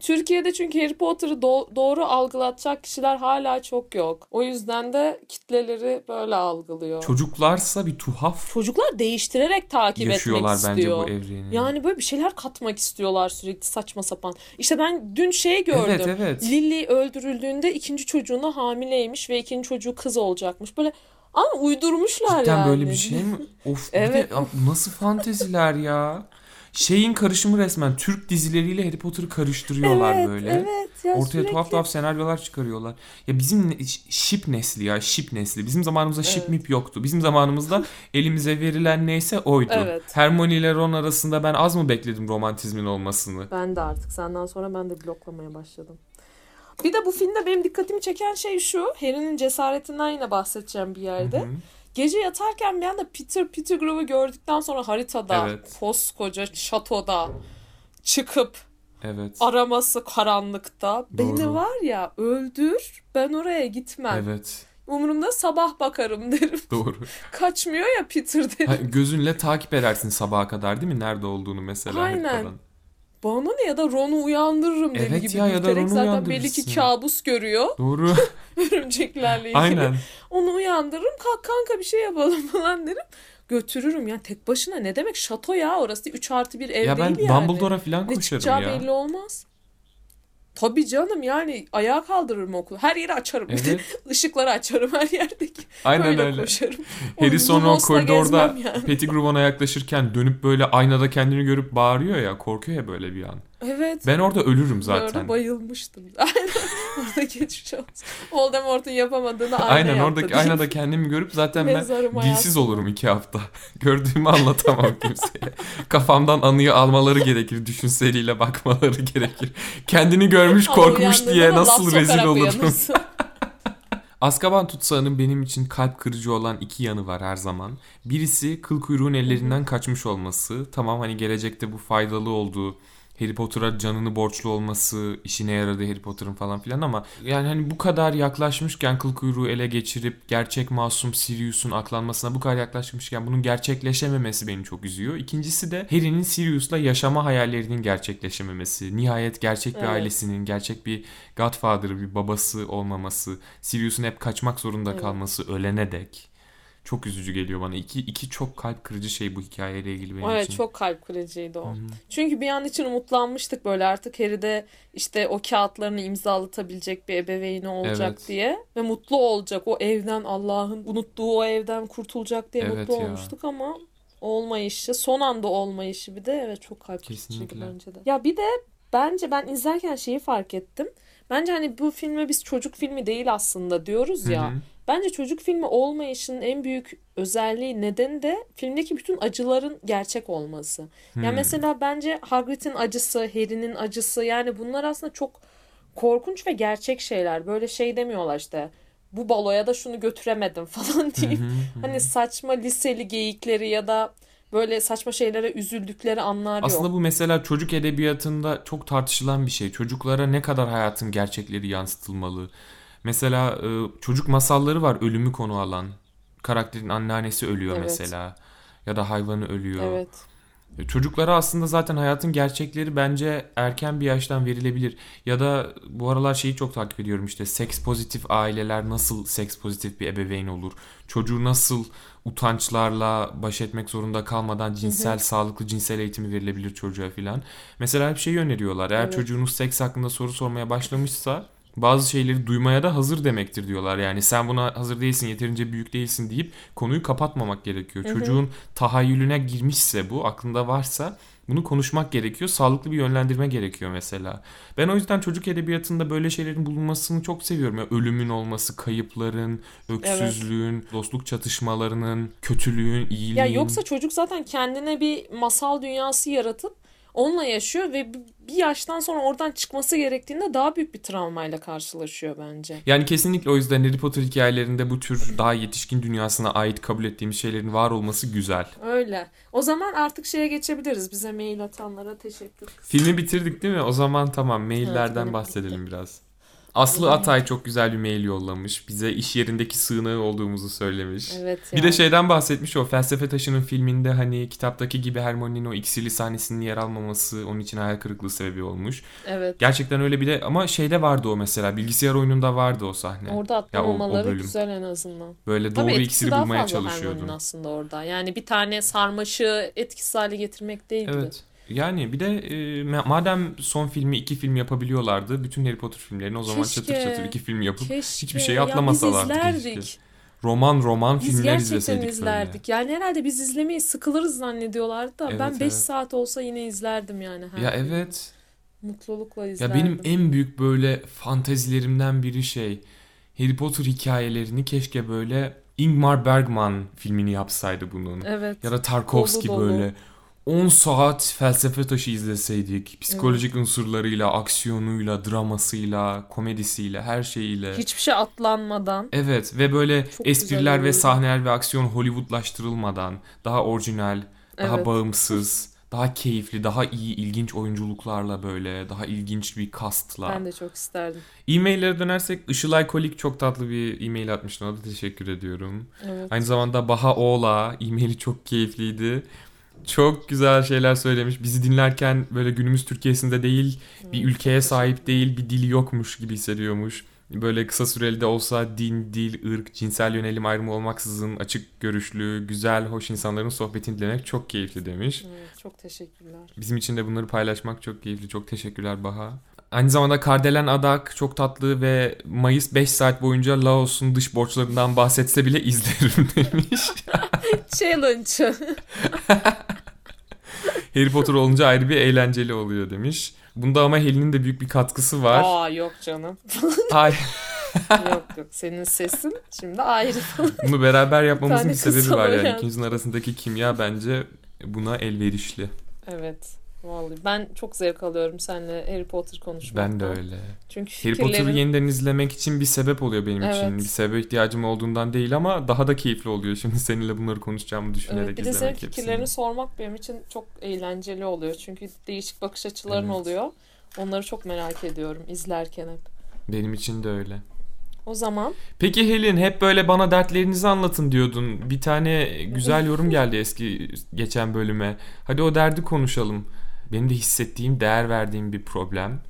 Türkiye'de çünkü Harry Potter'ı do- doğru algılatacak kişiler hala çok yok. O yüzden de kitleleri böyle algılıyor. Çocuklarsa bir tuhaf Çocuklar değiştirerek takip yaşıyorlar etmek bence istiyor. bu evreni. Yani böyle bir şeyler katmak istiyorlar sürekli saçma sapan. İşte ben dün şey gördüm. Evet evet. Lily öldürüldüğünde ikinci çocuğuna hamileymiş ve ikinci çocuğu kız olacakmış. Böyle ama uydurmuşlar Cidden yani. böyle bir şey mi? Of Evet. de nasıl fanteziler ya? Şeyin karışımı resmen Türk dizileriyle Harry Potter'ı karıştırıyorlar evet, böyle. Evet, ya Ortaya sürekli. tuhaf tuhaf senaryolar çıkarıyorlar. Ya bizim ne- şip nesli ya şip nesli. Bizim zamanımızda şip Evet. mip yoktu. Bizim zamanımızda elimize verilen neyse oydu. Evet. Hermione ile Ron arasında ben az mı bekledim romantizmin olmasını? Ben de artık senden sonra ben de bloklamaya başladım. Bir de bu filmde benim dikkatimi çeken şey şu. Harry'nin cesaretinden yine bahsedeceğim bir yerde. Hı hı. Gece yatarken bir anda Peter Pettigrew'u gördükten sonra haritada Evet. koskoca şatoda çıkıp Evet. araması karanlıkta. Beni Doğru. var ya öldür ben oraya gitmem. Evet. Umurumda sabah bakarım derim. Doğru. Kaçmıyor ya Peter derim. Ha, gözünle takip edersin sabaha kadar değil mi? Nerede olduğunu mesela. Aynen. haritadan. Bana ne ya da Ron'u uyandırırım deli Evet gibi. ya, ya da. Ron'u Zaten belli ki kabus görüyor Doğru. örümceklerle ilgili. Aynen. Onu uyandırırım kalk kanka bir şey yapalım falan derim. Götürürüm ya tek başına ne demek şato ya orası 3 artı bir ev ya ben değil yani. Dumbledore'a falan Ne koşarım çıkacağı ya. belli olmaz. Tabii canım yani ayağa kaldırırım okulu. Her yeri açarım. Evet. Işıkları açarım her yerdeki. Aynen Böyle öyle. koşarım. Sonra o koridorda yani. Pettigrew'a yaklaşırken dönüp böyle aynada kendini görüp bağırıyor ya. Korkuyor ya böyle bir an. Evet. Ben orada ölürüm zaten. bayılmıştım. Aynen. Orada geçmiş olsun. Voldemort'un yapamadığını ayna Aynen yaptı oradaki aynada kendimi görüp zaten ben Mezarıma dilsiz olurum iki hafta. Gördüğümü anlatamam kimseye. Kafamdan anıyı almaları gerekir. Düşünseliyle bakmaları gerekir. Kendini görmüş korkmuş diye nasıl rezil olurum. Azkaban tutsağının benim için kalp kırıcı olan iki yanı var her zaman. Birisi kıl kuyruğun ellerinden kaçmış olması. Tamam hani gelecekte bu faydalı olduğu Harry Potter'a canını borçlu olması, işine yaradı Harry Potter'ın falan filan ama yani hani bu kadar yaklaşmışken kıl kuyruğu ele geçirip gerçek masum Sirius'un aklanmasına bu kadar yaklaşmışken bunun gerçekleşememesi beni çok üzüyor. İkincisi de Harry'nin Sirius'la yaşama hayallerinin gerçekleşememesi. Nihayet gerçek bir Evet. ailesinin, gerçek bir Godfather'ı, bir babası olmaması, Sirius'un hep kaçmak zorunda Evet. kalması ölene dek. Çok üzücü geliyor bana. İki, iki çok kalp kırıcı şey bu hikayeyle ilgili benim Evet için. çok kalp kırıcıydı o. Hı hı. Çünkü bir an için umutlanmıştık böyle artık Harry'de işte o kağıtlarını imzalatabilecek bir ebeveyni olacak Evet. diye ve mutlu olacak o evden Allah'ın unuttuğu o evden kurtulacak diye Evet mutlu ya. olmuştuk ama olmayışı son anda olmayışı bir de evet çok kalp kırıcıydı bence de. Ya bir de bence ben izlerken şeyi fark ettim. Bence hani bu filme biz çocuk filmi değil aslında diyoruz ya. Hı hı. Bence çocuk filmi olmayışının en büyük özelliği nedeni de filmdeki bütün acıların gerçek olması. Hmm. mesela bence Hagrid'in acısı, Harry'nin acısı yani bunlar aslında çok korkunç ve gerçek şeyler. Böyle şey demiyorlar işte bu baloya da şunu götüremedim falan deyip Hı hı, hı. hani saçma liseli geyikleri ya da böyle saçma şeylere üzüldükleri anlar yok. Aslında bu mesela çocuk edebiyatında çok tartışılan bir şey. Çocuklara ne kadar hayatın gerçekleri yansıtılmalı? Mesela e, çocuk masalları var ölümü konu alan. Karakterin anneannesi ölüyor Evet. mesela. Ya da hayvanı ölüyor. Evet. E, Çocuklara aslında zaten hayatın gerçekleri bence erken bir yaştan verilebilir. Ya da bu aralar şeyi çok takip ediyorum işte seks pozitif aileler nasıl seks pozitif bir ebeveyn olur? Çocuğu nasıl utançlarla baş etmek zorunda kalmadan cinsel sağlıklı cinsel eğitimi verilebilir çocuğa filan. Mesela hep şeyi öneriyorlar. Eğer Evet. çocuğunuz seks hakkında soru sormaya başlamışsa bazı şeyleri duymaya da hazır demektir diyorlar. Yani sen buna hazır değilsin, yeterince büyük değilsin deyip konuyu kapatmamak gerekiyor. Hı hı. Çocuğun tahayyülüne girmişse bu, aklında varsa bunu konuşmak gerekiyor. Sağlıklı bir yönlendirme gerekiyor mesela. Ben o yüzden çocuk edebiyatında böyle şeylerin bulunmasını çok seviyorum. Ya ölümün olması, kayıpların, öksüzlüğün, dostluk çatışmalarının, kötülüğün, iyiliğin. Ya yoksa çocuk zaten kendine bir masal dünyası yaratıp onunla yaşıyor ve bir yaştan sonra oradan çıkması gerektiğinde daha büyük bir travmayla karşılaşıyor bence. Yani kesinlikle o yüzden Harry Potter hikayelerinde bu tür daha yetişkin dünyasına ait kabul ettiğimiz şeylerin var olması güzel. Öyle. O zaman artık şeye geçebiliriz. Bize mail atanlara teşekkür. Filmi bitirdik değil mi? O zaman tamam maillerden benim bahsedelim biraz. Aslı Atay çok güzel bir mail yollamış. Bize iş yerindeki sığınağı olduğumuzu söylemiş. Evet Bir ya. de şeyden bahsetmiş o felsefe taşının filminde hani kitaptaki gibi Hermione'nin o iksirli sahnesinin yer almaması onun için hayal kırıklığı sebebi olmuş. Evet. Gerçekten öyle bir de ama şeyde vardı o mesela bilgisayar oyununda vardı o sahne. Orada Ya o- o atlamaları bölüm. güzel en azazından. Böyle doğru Tabii daha bulmaya fazla çalışıyordu. Hermione'nin aslında orada. Yani bir tane sarmaşı etkisiz hale getirmek değildi. Evet. Yani bir de e, ma- madem son filmi iki film yapabiliyorlardı bütün Harry Potter filmlerini o zaman Keşke. çatır çatır iki film yapıp Keşke. hiçbir şey Ya atlamasalardı Biz keşke. izlerdik. roman roman Biz filmler izleseydik böyle. izlerdik. Yani herhalde biz izlemeyi sıkılırız zannediyorlardı da Evet, ben 5 evet. saat olsa yine izlerdim yani. her Ya filmi. evet. Mutlulukla Ya izlerdim. benim en büyük böyle fantezilerimden biri şey Harry Potter hikayelerini keşke böyle Ingmar Bergman filmini yapsaydı bunun. Evet. Ya da Tarkovski Dolu dolu. böyle 10 saat felsefe taşı izleseydik. Psikolojik unsurlarıyla, aksiyonuyla, dramasıyla, komedisiyle, her şeyiyle. Hiçbir şey atlanmadan. Evet ve böyle Çok espriler ve sahneler ve aksiyon Hollywoodlaştırılmadan daha orijinal, daha Evet. bağımsız, daha keyifli, daha iyi ilginç oyunculuklarla böyle daha ilginç bir castla. Ben de çok isterdim. E-maillere dönersek Işılay Kolik çok tatlı bir e-mail atmıştı. Ona da teşekkür ediyorum. Evet. Aynı zamanda Baha Oğla e-maili çok keyifliydi. Çok güzel şeyler söylemiş. Bizi dinlerken böyle günümüz Türkiye'sinde değil, bir Evet, ülkeye sahip değil, bir dili yokmuş gibi hissediyormuş. Böyle kısa süreli de olsa din, dil, ırk, cinsel yönelim ayrımı olmaksızın açık görüşlü, güzel, hoş insanların sohbetini dinlemek çok keyifli demiş. Evet, çok teşekkürler. Bizim için de bunları paylaşmak çok keyifli. Çok teşekkürler Baha. Aynı zamanda Kardelen Adak çok tatlı ve Mayıs 5 saat boyunca Laos'un dış borçlarından bahsetse bile izlerim demiş. Challenge. Harry Potter olunca ayrı bir eğlenceli oluyor demiş. Bunda ama Helen'in de büyük bir katkısı var. Aa yok canım. Ay, yok yok senin sesin şimdi ayrı. bunu beraber yapmamızın bir sebebi var yani. yani. İkimizin arasındaki kimya bence buna elverişli. evet. Vallahi ben çok zevk alıyorum seninle Harry Potter konuşmaktan. Ben de öyle. Çünkü Harry Potter'ı fikirlerin yeniden izlemek için bir sebep oluyor benim için. Evet. Bir sebebe ihtiyacım olduğundan değil ama daha da keyifli oluyor. Şimdi seninle bunları konuşacağımı düşünerek Evet, bir de senin izlemek fikirlerini hepsini. sormak benim için çok eğlenceli oluyor. Çünkü değişik bakış açıların Evet. oluyor. Onları çok merak ediyorum izlerken hep. Benim için de öyle. O zaman Peki Helin hep böyle bana dertlerinizi anlatın diyordun. Bir tane güzel yorum geldi eski geçen bölüme. Hadi o derdi konuşalım. Benim de hissettiğim, değer verdiğim bir problem.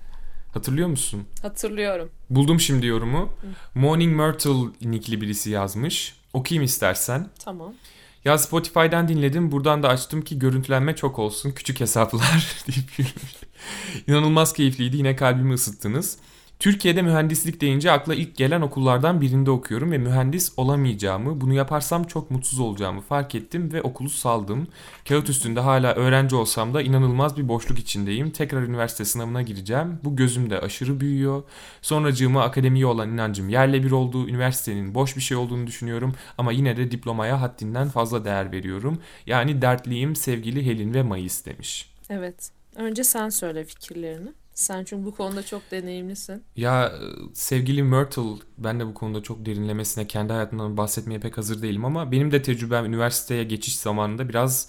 Hatırlıyor musun? hatırlıyorum. Buldum şimdi yorumu. Morning Myrtle nickli birisi yazmış. Okuyayım istersen. Tamam. Ya Spotify'dan dinledim. Buradan da açtım ki görüntülenme çok olsun. Küçük hesaplar deyip yürümüş. İnanılmaz keyifliydi. Yine kalbimi ısıttınız. Türkiye'de mühendislik deyince akla ilk gelen okullardan birinde okuyorum ve mühendis olamayacağımı, bunu yaparsam çok mutsuz olacağımı fark ettim ve okulu saldım. Kağıt üstünde hala öğrenci olsam da inanılmaz bir boşluk içindeyim. Tekrar üniversite sınavına gireceğim. Bu gözümde aşırı büyüyor. Sonracığıma akademiye olan inancım yerle bir oldu. Üniversitenin boş bir şey olduğunu düşünüyorum ama yine de diplomaya haddinden fazla değer veriyorum. Yani dertliyim sevgili Helin ve Mayıs demiş. Evet. Önce sen söyle fikirlerini. Sen çünkü bu konuda çok deneyimlisin. Ya sevgili Myrtle ben de bu konuda çok derinlemesine kendi hayatımdan bahsetmeye pek hazır değilim ama benim de tecrübem üniversiteye geçiş zamanında biraz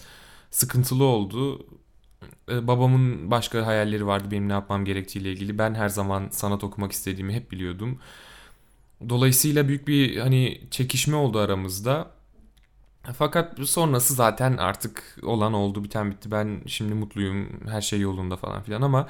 sıkıntılı oldu. E, Babamın başka hayalleri vardı benim ne yapmam gerektiğiyle ilgili. Ben her zaman sanat okumak istediğimi hep biliyordum. Dolayısıyla büyük bir hani çekişme oldu aramızda. Fakat sonrası zaten artık olan oldu biten bitti. Ben şimdi mutluyum her şey yolunda falan filan ama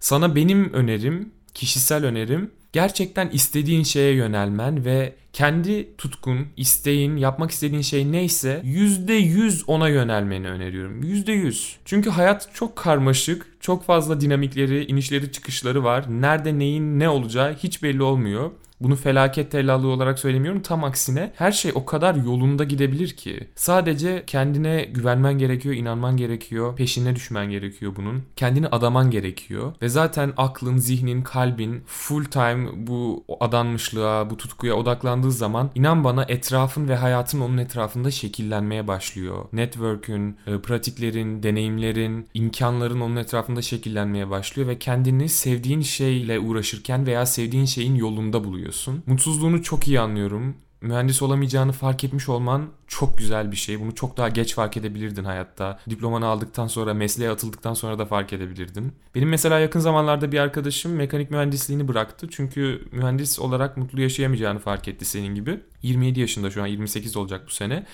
sana benim önerim, kişisel önerim gerçekten istediğin şeye yönelmen ve kendi tutkun, isteğin, yapmak istediğin şey neyse %100 ona yönelmeni öneriyorum. %100. Çünkü hayat çok karmaşık, çok fazla dinamikleri, inişleri çıkışları var. Nerede neyin ne olacağı hiç belli olmuyor. Bunu felaket tellallığı olarak söylemiyorum. Tam aksine her şey o kadar yolunda gidebilir ki. Sadece kendine güvenmen gerekiyor, inanman gerekiyor, peşine düşmen gerekiyor bunun. Kendini adaman gerekiyor. Ve zaten aklın, zihnin, kalbin full time bu adanmışlığa, bu tutkuya odaklandığı zaman inan bana etrafın ve hayatın onun etrafında şekillenmeye başlıyor. Network'ün, e, pratiklerin, deneyimlerin, imkanların onun etrafında şekillenmeye başlıyor ve kendini sevdiğin şeyle uğraşırken veya sevdiğin şeyin yolunda buluyorsun. Mutsuzluğunu çok iyi anlıyorum. Mühendis olamayacağını fark etmiş olman çok güzel bir şey. Bunu çok daha geç fark edebilirdin hayatta. Diplomanı aldıktan sonra, mesleğe atıldıktan sonra da fark edebilirdin. Benim mesela yakın zamanlarda bir arkadaşım mekanik mühendisliğini bıraktı. Çünkü mühendis olarak mutlu yaşayamayacağını fark etti senin gibi. 27 yaşında şu an 28 olacak bu sene.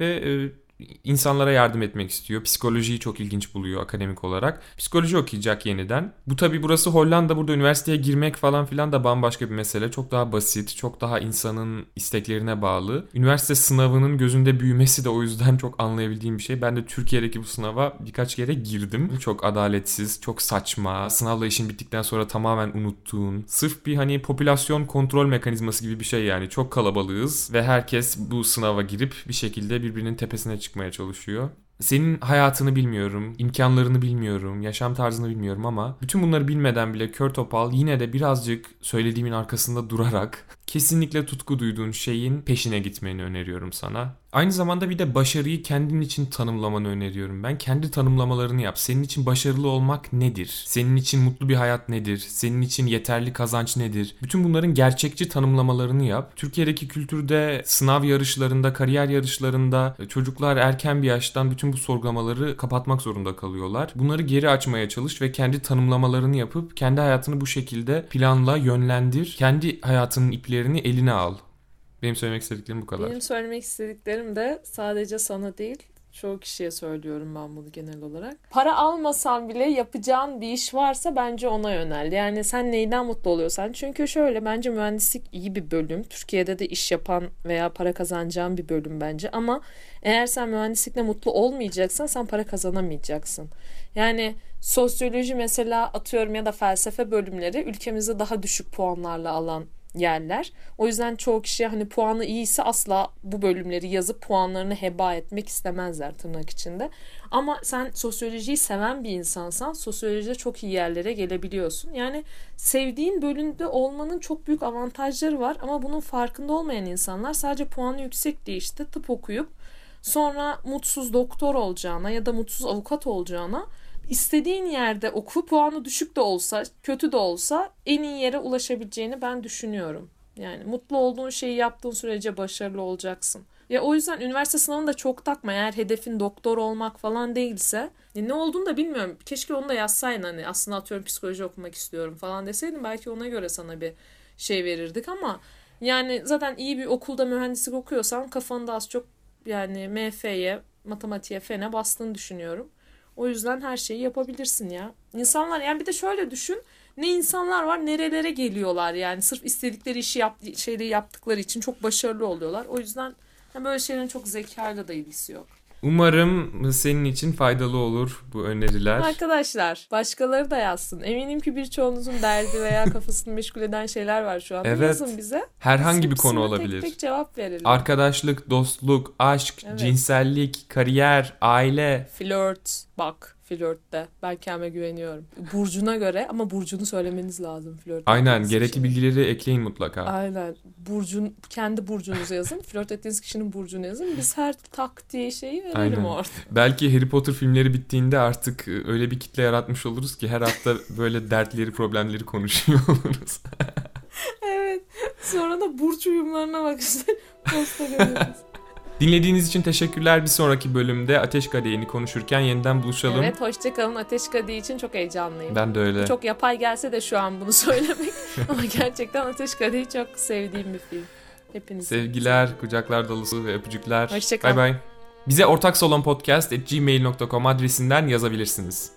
Ve e, insanlara yardım etmek istiyor. Psikolojiyi çok ilginç buluyor akademik olarak. Psikoloji okuyacak yeniden. Bu tabi burası Hollanda. Burada üniversiteye girmek falan filan da bambaşka bir mesele. Çok daha basit, çok daha insanın isteklerine bağlı. Üniversite sınavının gözünde büyümesi de o yüzden çok anlayabildiğim bir şey. Ben de Türkiye'deki bu sınava birkaç kere girdim. Çok adaletsiz, çok saçma. Sınavla işin bittikten sonra tamamen unuttuğun. Sırf bir hani popülasyon kontrol mekanizması gibi bir şey yani. Çok kalabalığız ve herkes bu sınava girip bir şekilde birbirinin tepesine çıkmaya çalışıyor. Senin hayatını bilmiyorum, imkanlarını bilmiyorum, yaşam tarzını bilmiyorum ama bütün bunları bilmeden bile kör topal yine de birazcık söylediğimin arkasında durarak kesinlikle tutku duyduğun şeyin peşine gitmeni öneriyorum sana. Aynı zamanda bir de başarıyı kendin için tanımlamanı öneriyorum ben. Kendi tanımlamalarını yap. Senin için başarılı olmak nedir? Senin için mutlu bir hayat nedir? Senin için yeterli kazanç nedir? Bütün bunların gerçekçi tanımlamalarını yap. Türkiye'deki kültürde sınav yarışlarında, kariyer yarışlarında çocuklar erken bir yaştan bütün bu sorgulamaları kapatmak zorunda kalıyorlar. Bunları geri açmaya çalış ve kendi tanımlamalarını yapıp kendi hayatını bu şekilde planla, yönlendir. Kendi hayatının iplerini eline al. Benim söylemek istediklerim bu kadar. Benim söylemek istediklerim de sadece sana değil, çoğu kişiye söylüyorum ben bunu genel olarak. Para almasan bile yapacağın bir iş varsa bence ona yönel. Yani sen neyden mutlu oluyorsan. Çünkü şöyle bence mühendislik iyi bir bölüm. Türkiye'de de iş yapan veya para kazanacağın bir bölüm bence. Ama eğer sen mühendislikle mutlu olmayacaksan sen para kazanamayacaksın. Yani sosyoloji mesela atıyorum ya da felsefe bölümleri ülkemizde daha düşük puanlarla alan yerler. O yüzden çoğu kişi hani puanı iyiyse asla bu bölümleri yazıp puanlarını heba etmek istemezler tırnak içinde. Ama sen sosyolojiyi seven bir insansan sosyolojide çok iyi yerlere gelebiliyorsun. Yani sevdiğin bölümde olmanın çok büyük avantajları var ama bunun farkında olmayan insanlar sadece puanı yüksek diye işte tıp okuyup sonra mutsuz doktor olacağına ya da mutsuz avukat olacağına istediğin yerde oku puanı düşük de olsa kötü de olsa en iyi yere ulaşabileceğini ben düşünüyorum. Yani mutlu olduğun şeyi yaptığın sürece başarılı olacaksın. Ya o yüzden üniversite sınavını da çok takma. Eğer hedefin doktor olmak falan değilse. Ya ne olduğunu da bilmiyorum. Keşke onu da yazsaydın hani aslında atıyorum psikoloji okumak istiyorum falan deseydin belki ona göre sana bir şey verirdik ama yani zaten iyi bir okulda mühendislik okuyorsan kafanı az çok yani MF'ye, matematiğe, fene bastığını düşünüyorum. O yüzden her şeyi yapabilirsin ya. İnsanlar yani bir de şöyle düşün. Ne insanlar var nerelere geliyorlar yani sırf istedikleri işi yap, şeyleri yaptıkları için çok başarılı oluyorlar. O yüzden yani böyle şeylerin çok zekayla da ilgisi yok. Umarım senin için faydalı olur bu öneriler. Arkadaşlar başkaları da yazsın. Eminim ki birçoğunuzun derdi veya kafasını meşgul eden şeyler var şu an. Evet. Yazın bize. Herhangi bir konu olabilir. Tek tek cevap verelim. Arkadaşlık, dostluk, aşk, Evet. cinsellik, kariyer, aile. Flört. Bak flörtte. Ben kendime güveniyorum. Burcuna göre ama burcunu söylemeniz lazım flört. Aynen gerekli kişinin. bilgileri ekleyin mutlaka. Aynen. Burcun, kendi burcunuzu yazın. Flört ettiğiniz kişinin burcunu yazın. Biz her taktiği şeyi verelim Aynen. orada. Belki Harry Potter filmleri bittiğinde artık e, öyle bir kitle yaratmış oluruz ki her hafta böyle dertleri, problemleri konuşuyor oluruz. evet. Sonra da burç uyumlarına bak işte. Posta görüyoruz. Dinlediğiniz için teşekkürler. Bir sonraki bölümde Ateş Kadehi'ni konuşurken yeniden buluşalım. evet hoşçakalın. Ateş Kadehi için çok heyecanlıyım. Ben de öyle. Çok yapay gelse de şu an bunu söylemek. Ama gerçekten Ateş Kadehi çok sevdiğim bir film. Hepiniz. Sevgiler, kucaklar dolusu ve öpücükler. Hoşça kal. Bay bay. Bize ortak salon podcast at gmail.com adresinden yazabilirsiniz.